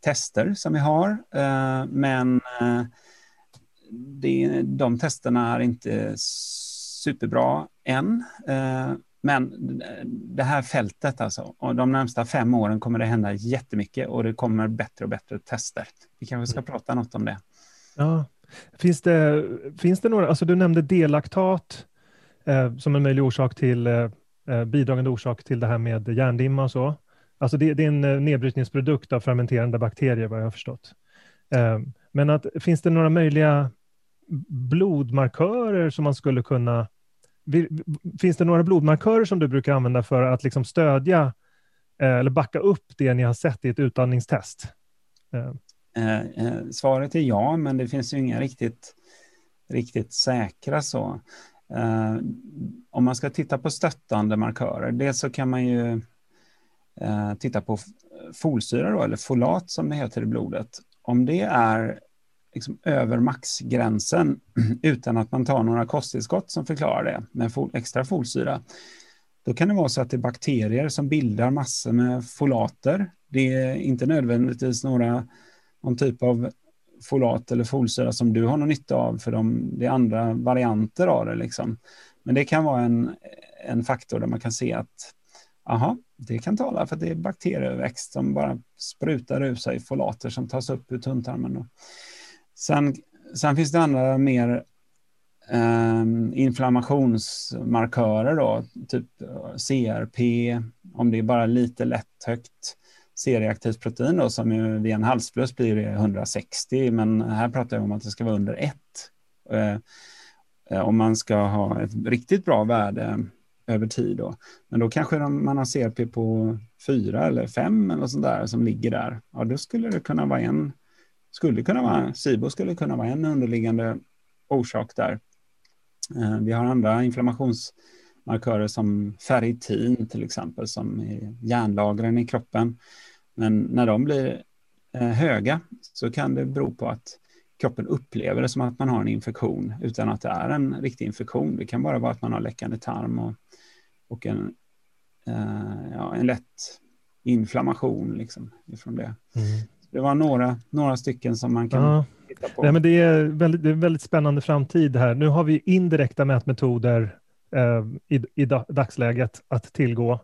tester som vi har, men det, de testerna är inte superbra än. Men det här fältet alltså, och de närmsta fem åren kommer det hända jättemycket och det kommer bättre och bättre tester. Vi kanske ska mm. prata något om det. Ja. Finns det, finns det några, alltså du nämnde delaktat eh, som en möjlig orsak till, eh, eh, bidragande orsak till det här med hjärndimma och så. Alltså det, det är en eh, nedbrytningsprodukt av fermenterande bakterier vad jag har förstått. Ehm, men att, finns det några möjliga blodmarkörer som man skulle kunna Finns det några blodmarkörer som du brukar använda för att liksom stödja eh, eller backa upp det ni har sett i ett utandningstest? Ehm. Eh, svaret är ja, men det finns ju inga riktigt, riktigt säkra så. om man ska titta på stöttande markörer, dels så kan man ju Eh, titta på folsyra då, eller folat som det heter i blodet. Om det är liksom över maxgränsen utan att man tar några kosttillskott som förklarar det med extra folsyra. Då kan det vara så att det är bakterier som bildar massor med folater. Det är inte nödvändigtvis några, någon typ av folat eller folsyra som du har någon nytta av, för de, det är andra varianter av det. Liksom. Men det kan vara en, en faktor där man kan se att aha, det kan tala för att det är bakterieväxt som bara sprutar ur sig folater som tas upp ur tunntarmen. Sen, sen finns det andra mer eh, inflammationsmarkörer då, typ eh, CRP, om det är bara lite lätt högt C-reaktivt protein då, som ju vid en halsfluss blir 160, men här pratar jag om att det ska vara under 1. Eh, eh, om man ska ha ett riktigt bra värde över tid. Då. Men då kanske man har CRP på fyra eller fem eller sånt där som ligger där. Ja, då skulle det kunna vara en skulle kunna vara, SIBO skulle kunna vara en underliggande orsak där. Eh, vi har andra inflammationsmarkörer som ferritin till exempel, som är järnlagren i kroppen. Men när de blir eh, höga så kan det bero på att kroppen upplever det som att man har en infektion utan att det är en riktig infektion. Det kan bara vara att man har läckande tarm och, och en, eh, ja, en lätt inflammation liksom, ifrån det. Mm. Det var några, några stycken som man kan ja. titta på. Nej, men det, är väldigt, det är en väldigt spännande framtid här. Nu har vi indirekta mätmetoder eh, i, i dagsläget att tillgå.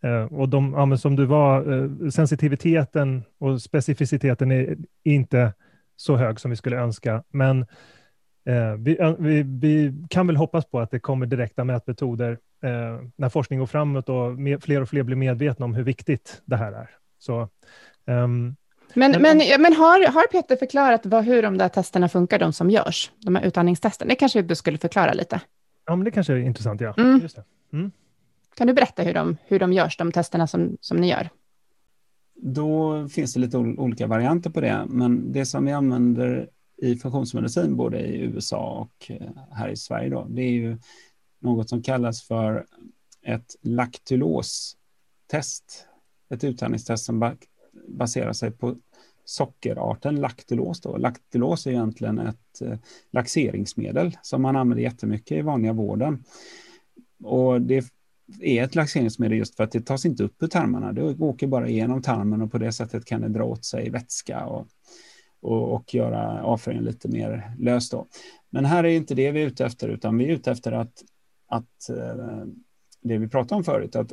Eh, och de, ja, som du var, eh, sensitiviteten och specificiteten är inte så hög som vi skulle önska, men eh, vi, vi, vi, kan väl hoppas på att det kommer direkta mätmetoder när forskning går framåt och fler och fler blir medvetna om hur viktigt det här är. Så, um, men, men, men har, har Peter förklarat vad, hur de där testerna funkar, de som görs, de här utandningstesterna? Det kanske du skulle förklara lite? Ja, men det kanske är intressant, ja. Mm. Mm. Kan du berätta hur de, hur de görs, de testerna som, som ni gör? Då finns det lite olika varianter på det, men det som vi använder i funktionsmedicin, både i USA och eh, här i Sverige, då, det är ju något som kallas för ett laktulostest. Ett utandningstest som baserar sig på sockerarten laktulos. Då. Laktulos är egentligen ett eh, laxeringsmedel som man använder jättemycket i vanliga vården. Och det är ett laxeringsmedel just för att det tas inte upp ur tarmarna. Det åker bara igenom tarmen och på det sättet kan det dra åt sig vätska och, och, och göra avföringen lite mer lös. Då. Men här är inte det vi är ute efter, utan vi är ute efter att, att eh, det vi pratade om förut, att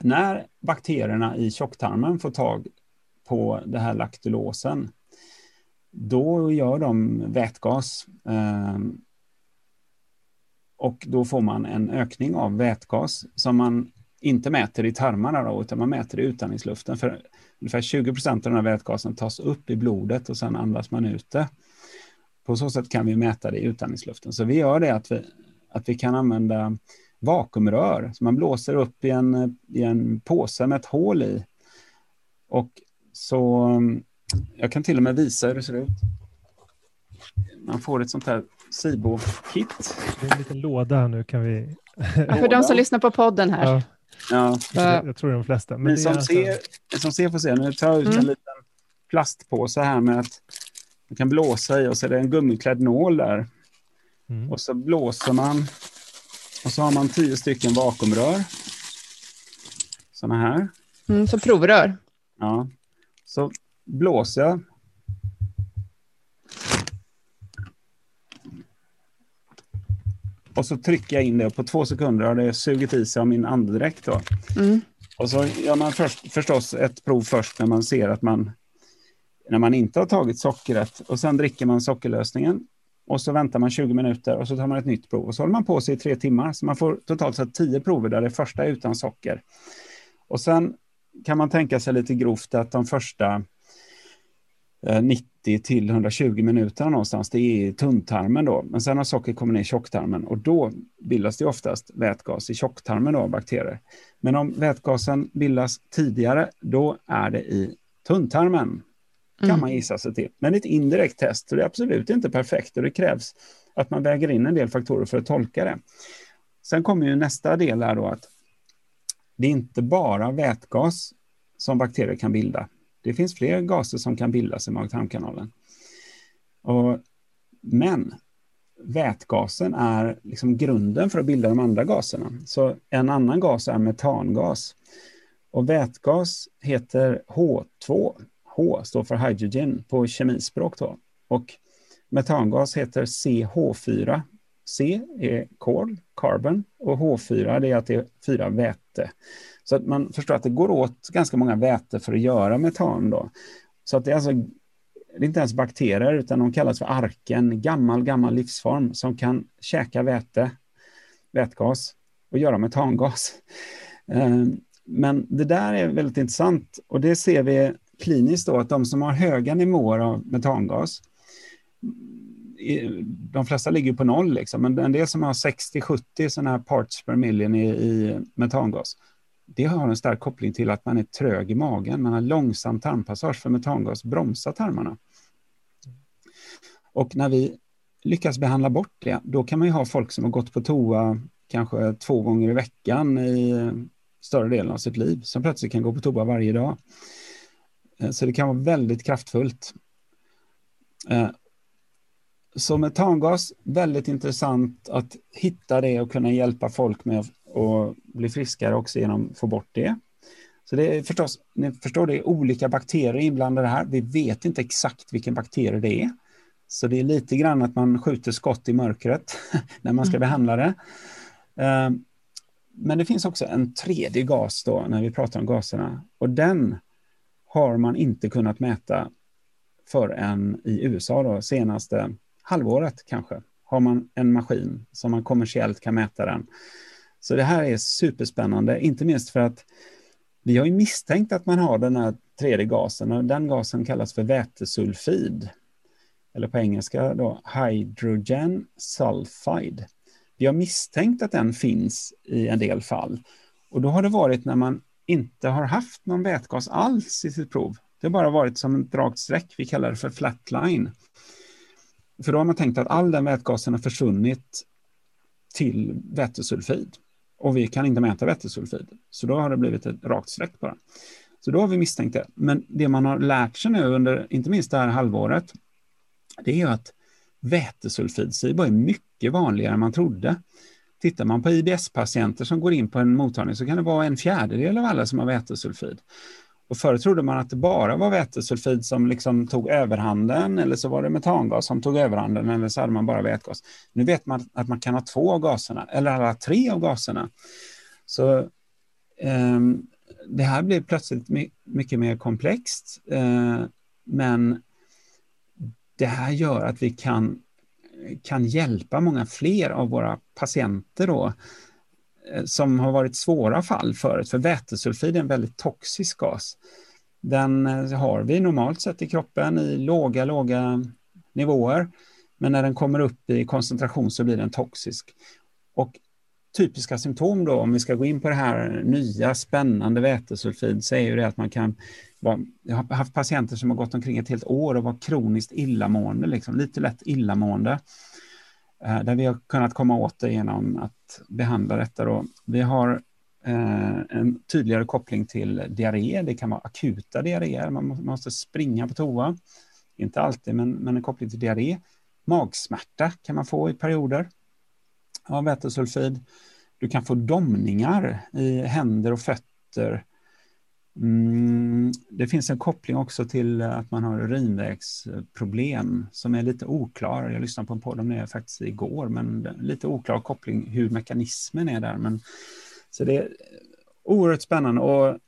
när bakterierna i tjocktarmen får tag på det här laktulosen, då gör de vätgas. Eh, och då får man en ökning av vätgas som man inte mäter i tarmarna då, utan man mäter i utandningsluften. För ungefär 20 procent av den här vätgasen tas upp i blodet och sen andas man ut det. På så sätt kan vi mäta det i utandningsluften. Så vi gör det att vi, att vi kan använda vakuumrör. som man blåser upp i en, i en påse med ett hål i. Och så jag kan till och med visa hur det ser ut. Man får ett sånt här Sibo-kit. Det är en liten låda här nu kan vi... Ja, för de som lyssnar på podden här. Ja. Ja. Jag, jag tror de flesta. Men Ni som, alltså... ser, som ser får se, nu tar jag ut mm. en liten plastpåse här med att man kan blåsa i och så är det en gummiklädd nål där. Mm. Och så blåser man och så har man tio stycken vakuumrör. Sådana här. Mm, så provrör. Ja. Så blåser jag Och så trycker jag in det och på två sekunder har det sugit i sig av min andedräkt. Då. Mm. Och så gör man först, förstås ett prov först när man ser att man när man inte har tagit sockret och sen dricker man sockerlösningen och så väntar man 20 minuter och så tar man ett nytt prov och så håller man på sig i tre timmar. Så man får totalt sett tio prover där det första är utan socker. Och sen kan man tänka sig lite grovt att de första 90 eh, till 120 minuter någonstans, det är i tunntarmen då. Men sen har socker kommit ner i tjocktarmen och då bildas det oftast vätgas i tjocktarmen då av bakterier. Men om vätgasen bildas tidigare, då är det i tunntarmen. Kan mm. man gissa sig till. Men ett indirekt test, så det är absolut inte perfekt och det krävs att man väger in en del faktorer för att tolka det. Sen kommer ju nästa del här då att det är inte bara vätgas som bakterier kan bilda. Det finns fler gaser som kan bildas i mag-tarmkanalen. Men vätgasen är liksom grunden för att bilda de andra gaserna. Så en annan gas är metangas. Och vätgas heter H2. H står för hydrogen på kemispråk. Då. Och metangas heter CH4. C är kol, carbon, och H4 det är att det är fyra väte. Så att man förstår att det går åt ganska många väte för att göra metan. Då. Så att det är alltså det är inte ens bakterier, utan de kallas för arken, gammal, gammal livsform som kan käka väte, vätgas och göra metangas. Eh, men det där är väldigt intressant och det ser vi kliniskt då att de som har höga nivåer av metangas, de flesta ligger på noll, liksom, men en del som har 60-70 sådana här parts per million i, i metangas, det har en stark koppling till att man är trög i magen, man har långsam tarmpassage för metangas bromsar tarmarna. Och när vi lyckas behandla bort det, då kan man ju ha folk som har gått på toa kanske två gånger i veckan i större delen av sitt liv, som plötsligt kan gå på toa varje dag. Eh, så det kan vara väldigt kraftfullt. Eh, så metangas, väldigt intressant att hitta det och kunna hjälpa folk med att bli friskare också genom att få bort det. Så det är förstås, ni förstår, det är olika bakterier inblandade här. Vi vet inte exakt vilken bakterie det är. Så det är lite grann att man skjuter skott i mörkret när man ska mm. behandla det. Eh, men det finns också en tredje gas då när vi pratar om gaserna och den har man inte kunnat mäta förrän i USA då, senaste halvåret kanske har man en maskin som man kommersiellt kan mäta den. Så det här är superspännande, inte minst för att vi har ju misstänkt att man har den här tredje gasen och den gasen kallas för vätesulfid. Eller på engelska då hydrogen sulfide. Vi har misstänkt att den finns i en del fall. Och då har det varit när man inte har haft någon vätgas alls i sitt prov. Det har bara varit som ett rakt streck, vi kallar det för flatline. För då har man tänkt att all den vätgasen har försvunnit till vätesulfid. Och vi kan inte mäta vätesulfid. Så då har det blivit ett rakt streck bara. Så då har vi misstänkt det. Men det man har lärt sig nu under, inte minst det här halvåret, det är ju att vätesulfidsibo är mycket vanligare än man trodde. Tittar man på IBS-patienter som går in på en mottagning så kan det vara en fjärdedel av alla som har vätesulfid. Och förut trodde man att det bara var vätesulfid som liksom tog överhanden eller så var det metangas som tog överhanden eller så hade man bara vätgas. Nu vet man att man kan ha två av gaserna eller alla tre av gaserna. Så eh, det här blir plötsligt my mycket mer komplext. Eh, men det här gör att vi kan, kan hjälpa många fler av våra patienter då Eh, Eh, som har varit svåra fall förut, för vätesulfid är en väldigt toxisk gas. Den eh, har vi normalt sett i kroppen i låga, låga nivåer, men när den kommer upp i koncentration så blir den toxisk. Och typiska symptom då, om vi ska gå in på det här nya spännande vätesulfid, så är ju det att man kan vara, jag har haft patienter som har gått omkring ett helt år och var kroniskt illamående, liksom, lite lätt illamående. Eh, där vi har kunnat komma åt det genom att behandla detta. Då. Vi har eh, en tydligare koppling till diarré. Det kan vara akuta diarréer, man måste springa på toa. Inte alltid, men, men en koppling till diarré. Magsmärta kan man få i perioder av vätesulfid. Du kan få domningar i händer och fötter Mm, det finns en koppling också till att man har urinvägsproblem som är lite oklar. Jag lyssnade på en podd om det faktiskt igår, men lite oklar koppling hur mekanismen är där. Men, så det är oerhört spännande och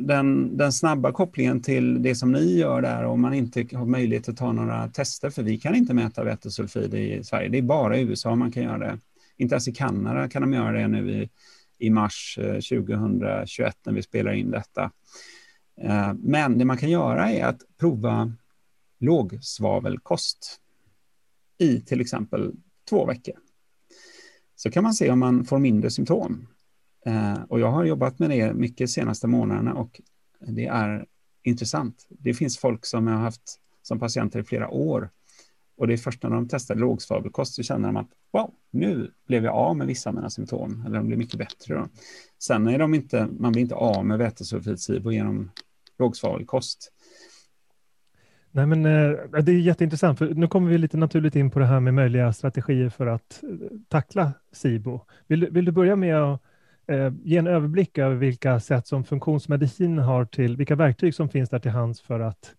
den, den snabba kopplingen till det som ni gör där om man inte har möjlighet att ta några tester, för vi kan inte mäta vätesulfid i Sverige. Det är bara i USA man kan göra det. Inte ens i Kanada kan de göra det nu i i mars eh, 2021 när vi spelar in detta. Eh, men det man kan göra är att prova lågsvavelkost i till exempel två veckor. Så kan man se om man får mindre symptom. Eh, och jag har jobbat med det mycket de senaste månaderna och det är intressant. Det finns folk som jag har haft som patienter i flera år och det är först när de testar lågsvavelkost så känner de att wow, nu blev jag av med vissa av mina symptom, eller de blir mycket bättre. Då. Sen är de inte, man blir inte av med vätesulfidsibo genom lågsvavelkost. Nej, men eh, det är jätteintressant, för nu kommer vi lite naturligt in på det här med möjliga strategier för att eh, tackla SIBO. Vill, vill du börja med att eh, ge en överblick över vilka sätt som funktionsmedicin har till, vilka verktyg som finns där till hands för att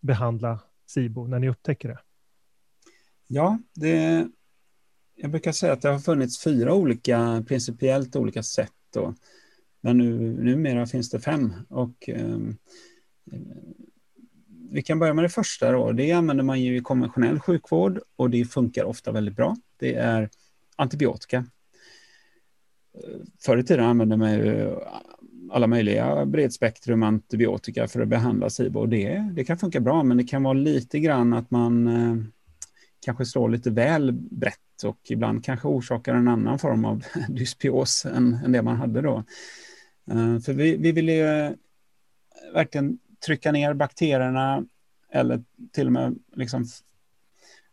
behandla SIBO när ni upptäcker det? Ja, det, jag brukar säga att det har funnits fyra olika, principiellt olika sätt. Då. Men nu, numera finns det fem. Och, eh, vi kan börja med det första. Då. Det använder man ju i konventionell sjukvård och det funkar ofta väldigt bra. Det är antibiotika. Förr i tiden använde man ju alla möjliga bredspektrum antibiotika för att behandla SIBO. Och det, det kan funka bra, men det kan vara lite grann att man eh, kanske slår lite väl brett och ibland kanske orsakar en annan form av dysbios än, än det man hade då. Eh, för vi, vi vill ju eh, verkligen trycka ner bakterierna eller till och med liksom,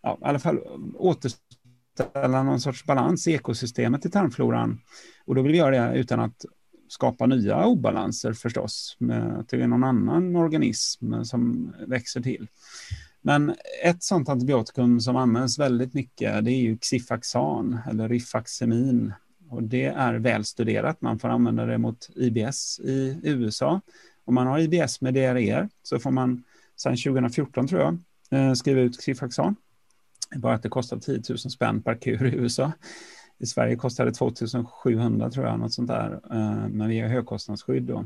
ja, i alla fall återställa någon sorts balans i ekosystemet i tarmfloran. Och då vill vi göra det utan att skapa nya obalanser förstås, med, till någon annan organism som växer till. Men ett sådant antibiotikum som används väldigt mycket, det är ju Xifaxan eller Rifaximin. Och det är välstuderat. Man får använda det mot IBS i USA. Om man har IBS med diarréer så får man sedan 2014 tror jag eh, skriva ut Xifaxan. Bara att det kostar 10 000 spänn per kur i USA. I Sverige kostar det 2700 tror jag, något sånt där. Eh, men vi har högkostnadsskydd då.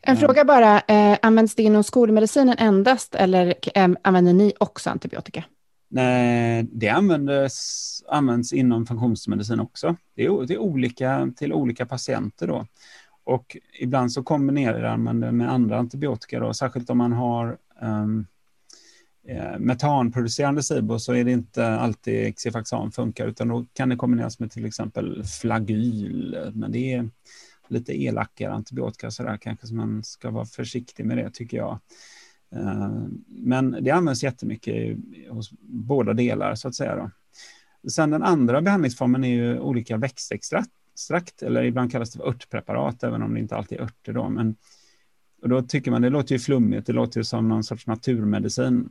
En fråga bara, eh, används det inom skolmedicinen endast eller använder ni också antibiotika? Nej, det användes, används inom funktionsmedicin också. Det är, det är olika till olika patienter då. Och ibland så kombinerar man det med andra antibiotika då, särskilt om man har um, Eh, metanproducerande SIBO så är det inte alltid Xifaxan funkar utan då kan det kombineras med till exempel flagyl. Men det är lite elakare antibiotika så där kanske så man ska vara försiktig med det tycker jag. Eh, men det används jättemycket hos båda delar så att säga. Då. Sen den andra behandlingsformen är ju olika växtextrakt, eller ibland kallas det för örtpreparat, även om det inte alltid är örter. Då. Men, och då tycker man det låter ju flummigt, det låter ju som någon sorts naturmedicin.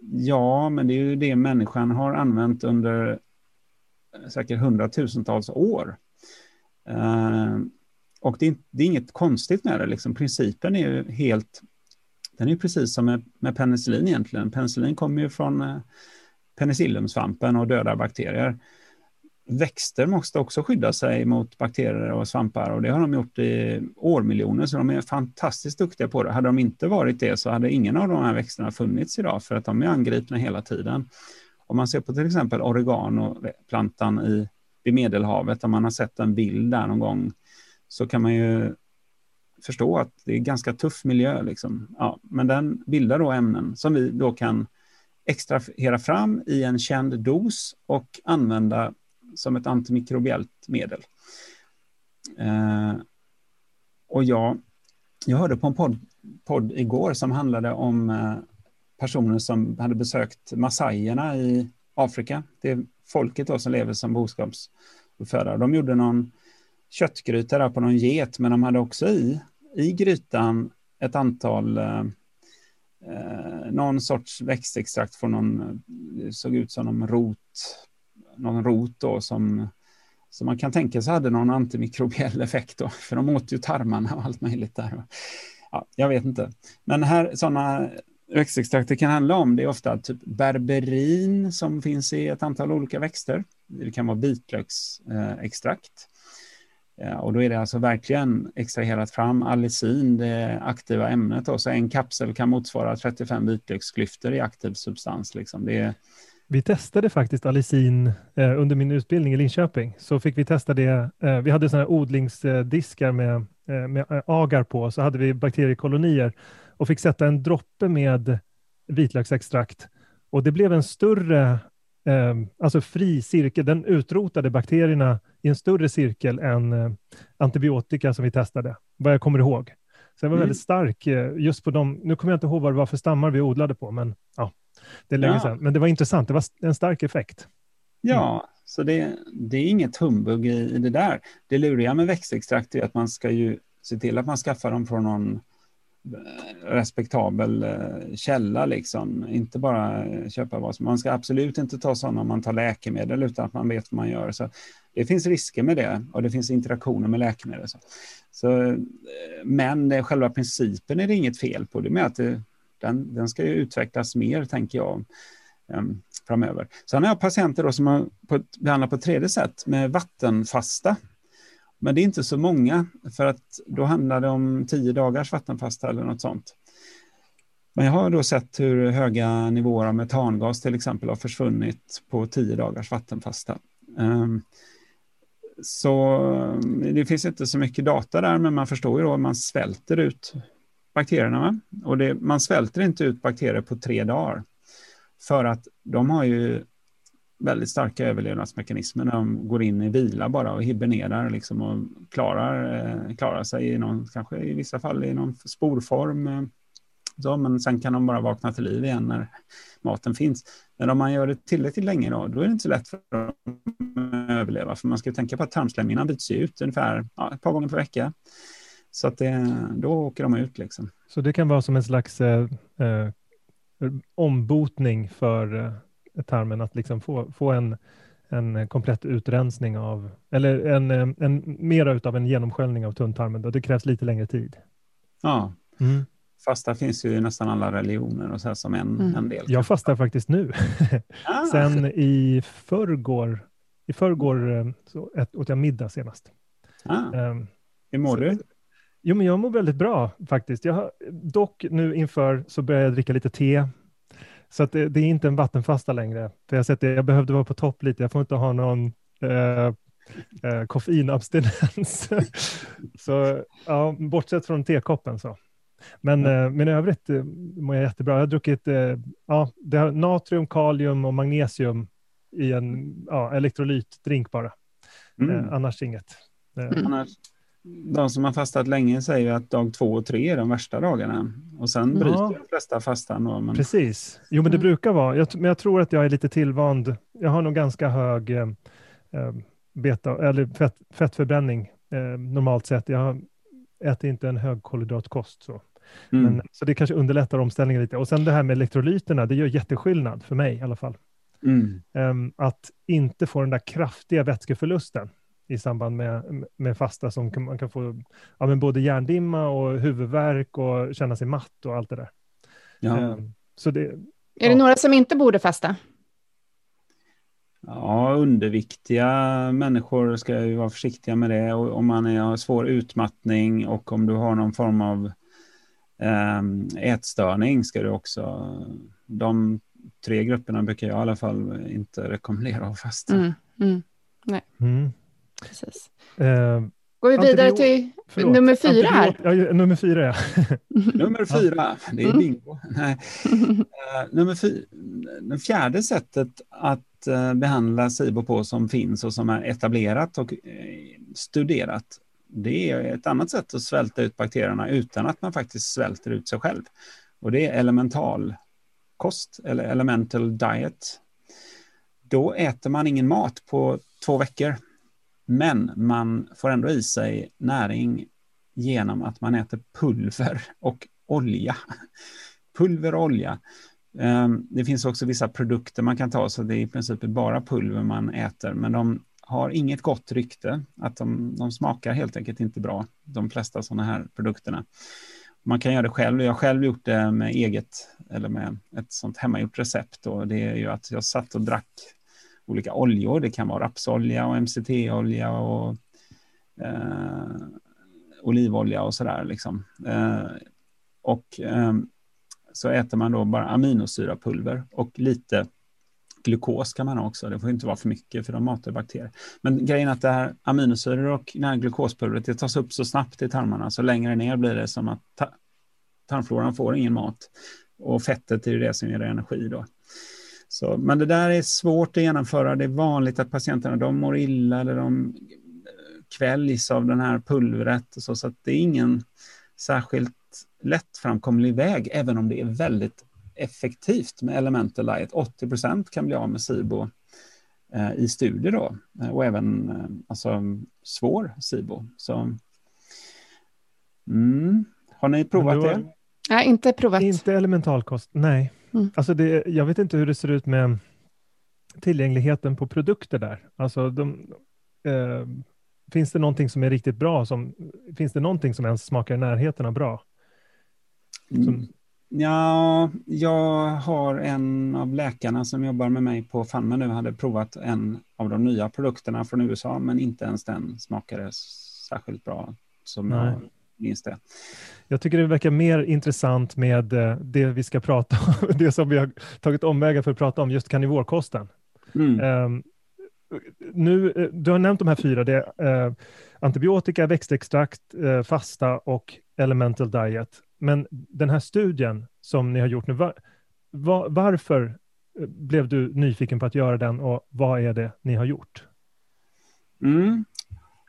Ja, men det är ju det människan har använt under eh, säkert hundratusentals år. Eh, och det är, det är, inget konstigt med det, liksom. principen är ju helt den är precis som med, med penicillin egentligen. Penicillin kommer ju från eh, penicilliumsvampen och dödar bakterier. Växter måste också skydda sig mot bakterier och svampar och det har de gjort i årmiljoner så de är fantastiskt duktiga på det. Hade de inte varit det så hade ingen av de här växterna funnits idag för att de är angripna hela tiden. Om man ser på till exempel oreganoplantan i, vid Medelhavet, om man har sett en bild där någon gång, så kan man ju förstå att det är ganska tuff miljö. Liksom. Ja, men den bildar då ämnen som vi då kan extrahera fram i en känd dos och använda som ett antimikrobiellt medel. Eh, och jag, jag hörde på en podd, podd igår som handlade om eh, personer som hade besökt massajerna i Afrika. Det är folket då som lever som boskapsuppfödare. De gjorde någon köttgryta där på någon get, men de hade också i, i grytan ett antal eh, eh någon sorts växtextrakt från någon, det såg ut som någon rot, någon rot då som, som man kan tänka sig hade någon antimikrobiell effekt då, för de åt ju tarmarna och allt möjligt där. Ja, jag vet inte. Men här, sådana växtextrakter kan handla om, det är ofta typ berberin som finns i ett antal olika växter. Det kan vara vitlöksextrakt. Eh, och då är det alltså verkligen extraherat fram allicin, det aktiva ämnet. Då. Så en kapsel kan motsvara 35 vitlöksklyftor i aktiv substans. Liksom. Det är... Vi testade faktiskt allicin eh, under min utbildning i Linköping. Så fick vi testa det. Eh, vi hade sådana odlingsdiskar med, eh, med eh, agar på. Så hade vi bakteriekolonier och fick sätta en droppe med vitlöksextrakt. Och det blev en större eh, alltså fri cirkel. Den utrotade bakterierna i en större cirkel än antibiotika som vi testade, vad jag kommer ihåg. Så den var mm. väldigt stark just på de, nu kommer jag inte ihåg vad det var för stammar vi odlade på, men ja, det är länge ja. sedan. Men det var intressant, det var en stark effekt. Ja, mm. så det, det, är inget humbug i, i, det där. Det luriga med växtextrakt är att man ska ju se till att man skaffar dem från någon respektabel eh, källa, liksom. inte bara köpa vad som... Man ska absolut inte ta sådana om man tar läkemedel utan att man vet vad man gör. Så det finns risker med det och det finns interaktioner med läkemedel. Så. Så, eh, men själva principen är det inget fel på. Det med att det, den, den ska ju utvecklas mer, tänker jag, um, framöver. Sen har jag patienter då som har behandlat på ett tredje sätt med vattenfasta. Men det är inte så många, för att då handlar det om tio dagars vattenfasta eller något sånt. Men jag har då sett hur höga nivåer av metangas till exempel har försvunnit på tio dagars vattenfasta. Um, så ehm, det finns inte så mycket data där, men man förstår ju då att man svälter ut bakterierna. Va? Och det, man svälter inte ut bakterier på tre dagar. För att de har ju väldigt starka överlevnadsmekanismer. De går in i vila bara och hibernerar liksom och klarar, eh, klarar sig i någon, kanske i vissa fall i någon sporform. Eh, så, men sen kan de bara vakna till liv igen när maten finns. Men om man gör det tillräckligt länge då, då är det inte så lätt för dem att överleva. För man ska tänka på att tarmslemhinnan byts ut ungefär ja, ett par gånger per vecka. Så att det, då åker de ut. Liksom. Så det kan vara som en slags eh, eh ombotning för eh, tarmen att liksom få, få en, en komplett utrensning av, eller en, en, mera utav en genomsköljning av tunntarmen. Då. Det krävs lite längre tid. Ja, mm. fasta finns ju i nästan alla religioner och så som en, mm. en del. Jag fastar faktiskt nu. Ah. Sen i förrgår, i förrgår eh, så åt jag middag senast. Ah. Um, Hur mår så, du? Jo, men jag mår väldigt bra faktiskt. Jag har, dock nu inför så börjar jag dricka lite te. Så att det, det, är inte en vattenfasta längre. För jag, sett det, jag behövde vara på topp lite. Jag får inte ha någon eh, eh, koffeinabstinens. så ja, bortsett från tekoppen så. Men, mm. eh, men i övrigt eh, mår jag jättebra. Jag har druckit eh, ja, det har natrium, kalium och magnesium i en ja, elektrolytdrink bara. Mm. Eh, annars inget. Eh, annars, de som har fastat länge säger att dag två och tre är de värsta dagarna. Och sen bryter ja. de flesta fastan. Då, men... Precis. Jo, men det mm. brukar vara. Jag, men jag tror att jag är lite tillvand. Jag har nog ganska hög eh, eh beta, eller fett, fettförbränning eh, normalt sett. Jag äter inte en hög kolhydratkost. Så. Mm. Men, så det kanske underlättar omställningen lite. Och sen det här med elektrolyterna, det gör jätteskillnad för mig i alla fall. Mm. Um, att inte få den där kraftiga vätskeförlusten i samband med, med fasta som kan, man kan få ja, men både hjärndimma och huvudvärk och känna sig matt och allt det där. Ja. Um, så det, är ja. det några som inte borde fasta? Ja, underviktiga människor ska ju vara försiktiga med det. Och om man har svår utmattning och om du har någon form av um, ätstörning ska du också... De tre grupperna brukar jag i alla fall inte rekommendera att fasta. Mm, mm, nej. Mm. Precis. Uh, Går vi vidare till förlåt, nummer fyra här? Ja, nummer fyra, ja. nummer fyra, det är mm. bingo. Nej. Uh, nummer fyra, det fjärde sättet att uh, behandla SIBO på som finns och som är etablerat och uh, studerat, det är ett annat sätt att svälta ut bakterierna utan att man faktiskt svälter ut sig själv. Och det är elemental kost eller elemental diet. Då äter man ingen mat på två veckor men man får ändå i sig näring genom att man äter pulver och olja. Pulver och olja. Ehm, det finns också vissa produkter man kan ta, så det är i princip bara pulver man äter, men de har inget gott rykte, att de, de smakar helt enkelt inte bra, de flesta sådana här produkterna. Man kan göra det själv, jag har själv gjort det med eget, eller med ett sånt hemmagjort recept, och det är ju att jag satt och drack olika oljor. Det kan vara rapsolja och MCT-olja och eh, olivolja och sådär. Liksom. Eh, och eh, så äter man då bara aminosyrapulver och lite glukos kan man ha också. Det får inte vara för mycket för de matar bakterier. Men grejen är att det här aminosyror och det här glukospulvret det tas upp så snabbt i tarmarna så längre ner blir det som att ta tarmfloran får ingen mat. Och fettet är ju det som ger energi då. Så, men det där är svårt att genomföra. Det är vanligt att patienterna de mår illa eller de kväljs av den här pulvret. Och så, så det är ingen särskilt lättframkomlig väg, även om det är väldigt effektivt med Elemental Diet. 80 procent kan bli av med SIBO eh, i studier då, eh, och även eh, alltså, svår SIBO. Så, mm. Har ni provat det? Nej, inte provat. Inte elementalkost, nej. Mm. Alltså det, jag vet inte hur det ser ut med tillgängligheten på produkter där. Alltså de, eh, finns det någonting som är riktigt bra? Som, finns det någonting som ens smakar i närheten av bra? Som... Mm. Ja, jag har en av läkarna som jobbar med mig på Fanme nu hade provat en av de nya produkterna från USA, men inte ens den smakade särskilt bra som Nej. jag minns det. Jag tycker det verkar mer intressant med eh, det vi ska prata om, det som vi har tagit omvägar för att prata om, just karnivorkosten. Mm. Um, nu, eh, du har nämnt de här fyra, det är uh, antibiotika, växtextrakt, uh, fasta och elemental diet. Men den här studien som ni har gjort nu, var, var, varför blev du nyfiken på att göra den och vad är det ni har gjort? Mm.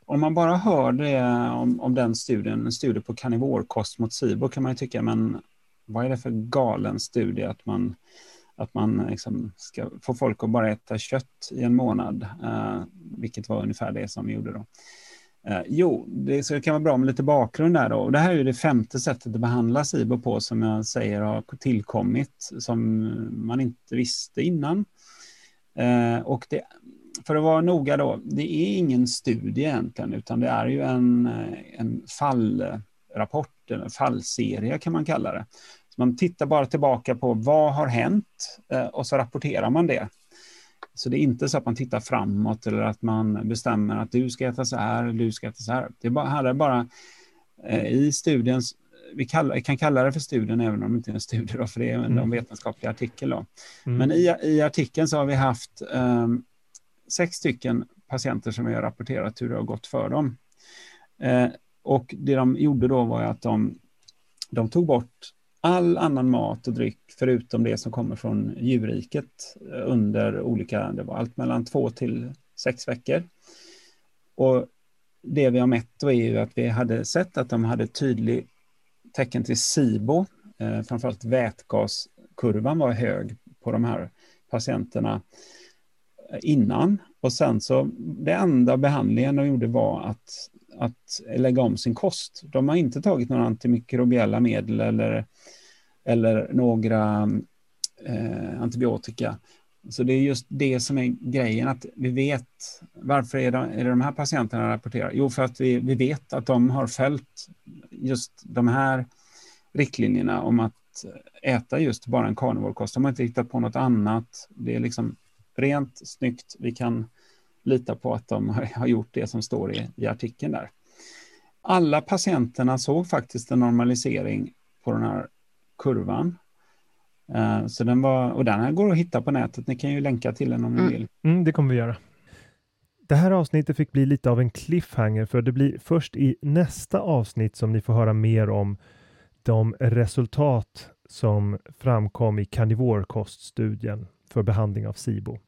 Om man bara hör det om, om den studien, en studie på karnivorkost mot SIBO kan man ju tycka, men vad är det för galen studie att man, att man liksom ska få folk att bara äta kött i en månad, eh, vilket var ungefär det som vi gjorde då. Eh, jo, det, så det kan vara bra med lite bakgrund där då. och det här är ju det femte sättet att behandla SIBO på som jag säger har tillkommit som man inte visste innan. Eh, och det för att vara noga då, det är ingen studie egentligen, utan det är ju en, en fallrapport, en fallserie kan man kalla det. Så man tittar bara tillbaka på vad har hänt eh, och så rapporterar man det. Så det är inte så att man tittar framåt eller att man bestämmer att du ska äta så här, du ska äta så här. Det bara, är bara eh, i studien, vi kallar, kan kalla det för studien även om det inte är en studie, då, för det är en mm. vetenskaplig artikel. Då. Mm. Men i, i artikeln så har vi haft um, sex stycken patienter som vi har rapporterat hur det har gått för dem. Eh, och det de gjorde då var att de, de tog bort all annan mat och dryck förutom det som kommer från djurriket eh, under olika, det var allt mellan två till sex veckor. Och det vi har mätt då är ju att vi hade sett att de hade tydlig tecken till SIBO, eh, framförallt vätgaskurvan var hög på de här patienterna innan. Och sen så, det enda behandlingen de gjorde var att, att lägga om sin kost. De har inte tagit några antimikrobiella medel eller, eller några eh, antibiotika. Så det är just det som är grejen, att vi vet varför är det, är det de här patienterna rapporterar? Jo, för att vi, vi vet att de har följt just de här riktlinjerna om att äta just bara en carnivorkost. De har inte hittat på något annat. Det är liksom rent, snyggt. Vi kan lita på att de har gjort det som står i, i artikeln där. Alla patienterna såg faktiskt en normalisering på den här kurvan. Uh, så den var, och den här går att hitta på nätet. Ni kan ju länka till den om ni mm. vill. Mm, det kommer vi göra. Det här avsnittet fick bli lite av en cliffhanger för det blir först i nästa avsnitt som ni får höra mer om de resultat som framkom i karnivorkoststudien för behandling av SIBO.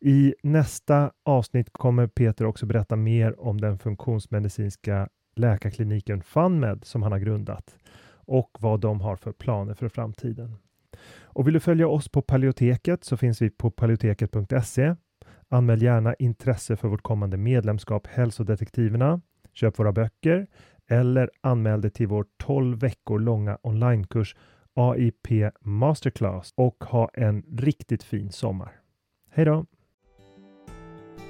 I nästa avsnitt kommer Peter också berätta mer om den funktionsmedicinska läkarkliniken FunMed som han har grundat och vad de har för planer för framtiden. Och vill du följa oss på Paleoteket så finns vi på paleoteket.se. Anmäl gärna intresse för vårt kommande medlemskap Hälsodetektiverna. Köp våra böcker eller anmäl dig till vår 12 veckor långa onlinekurs AIP Masterclass och ha en riktigt fin sommar. Hej då!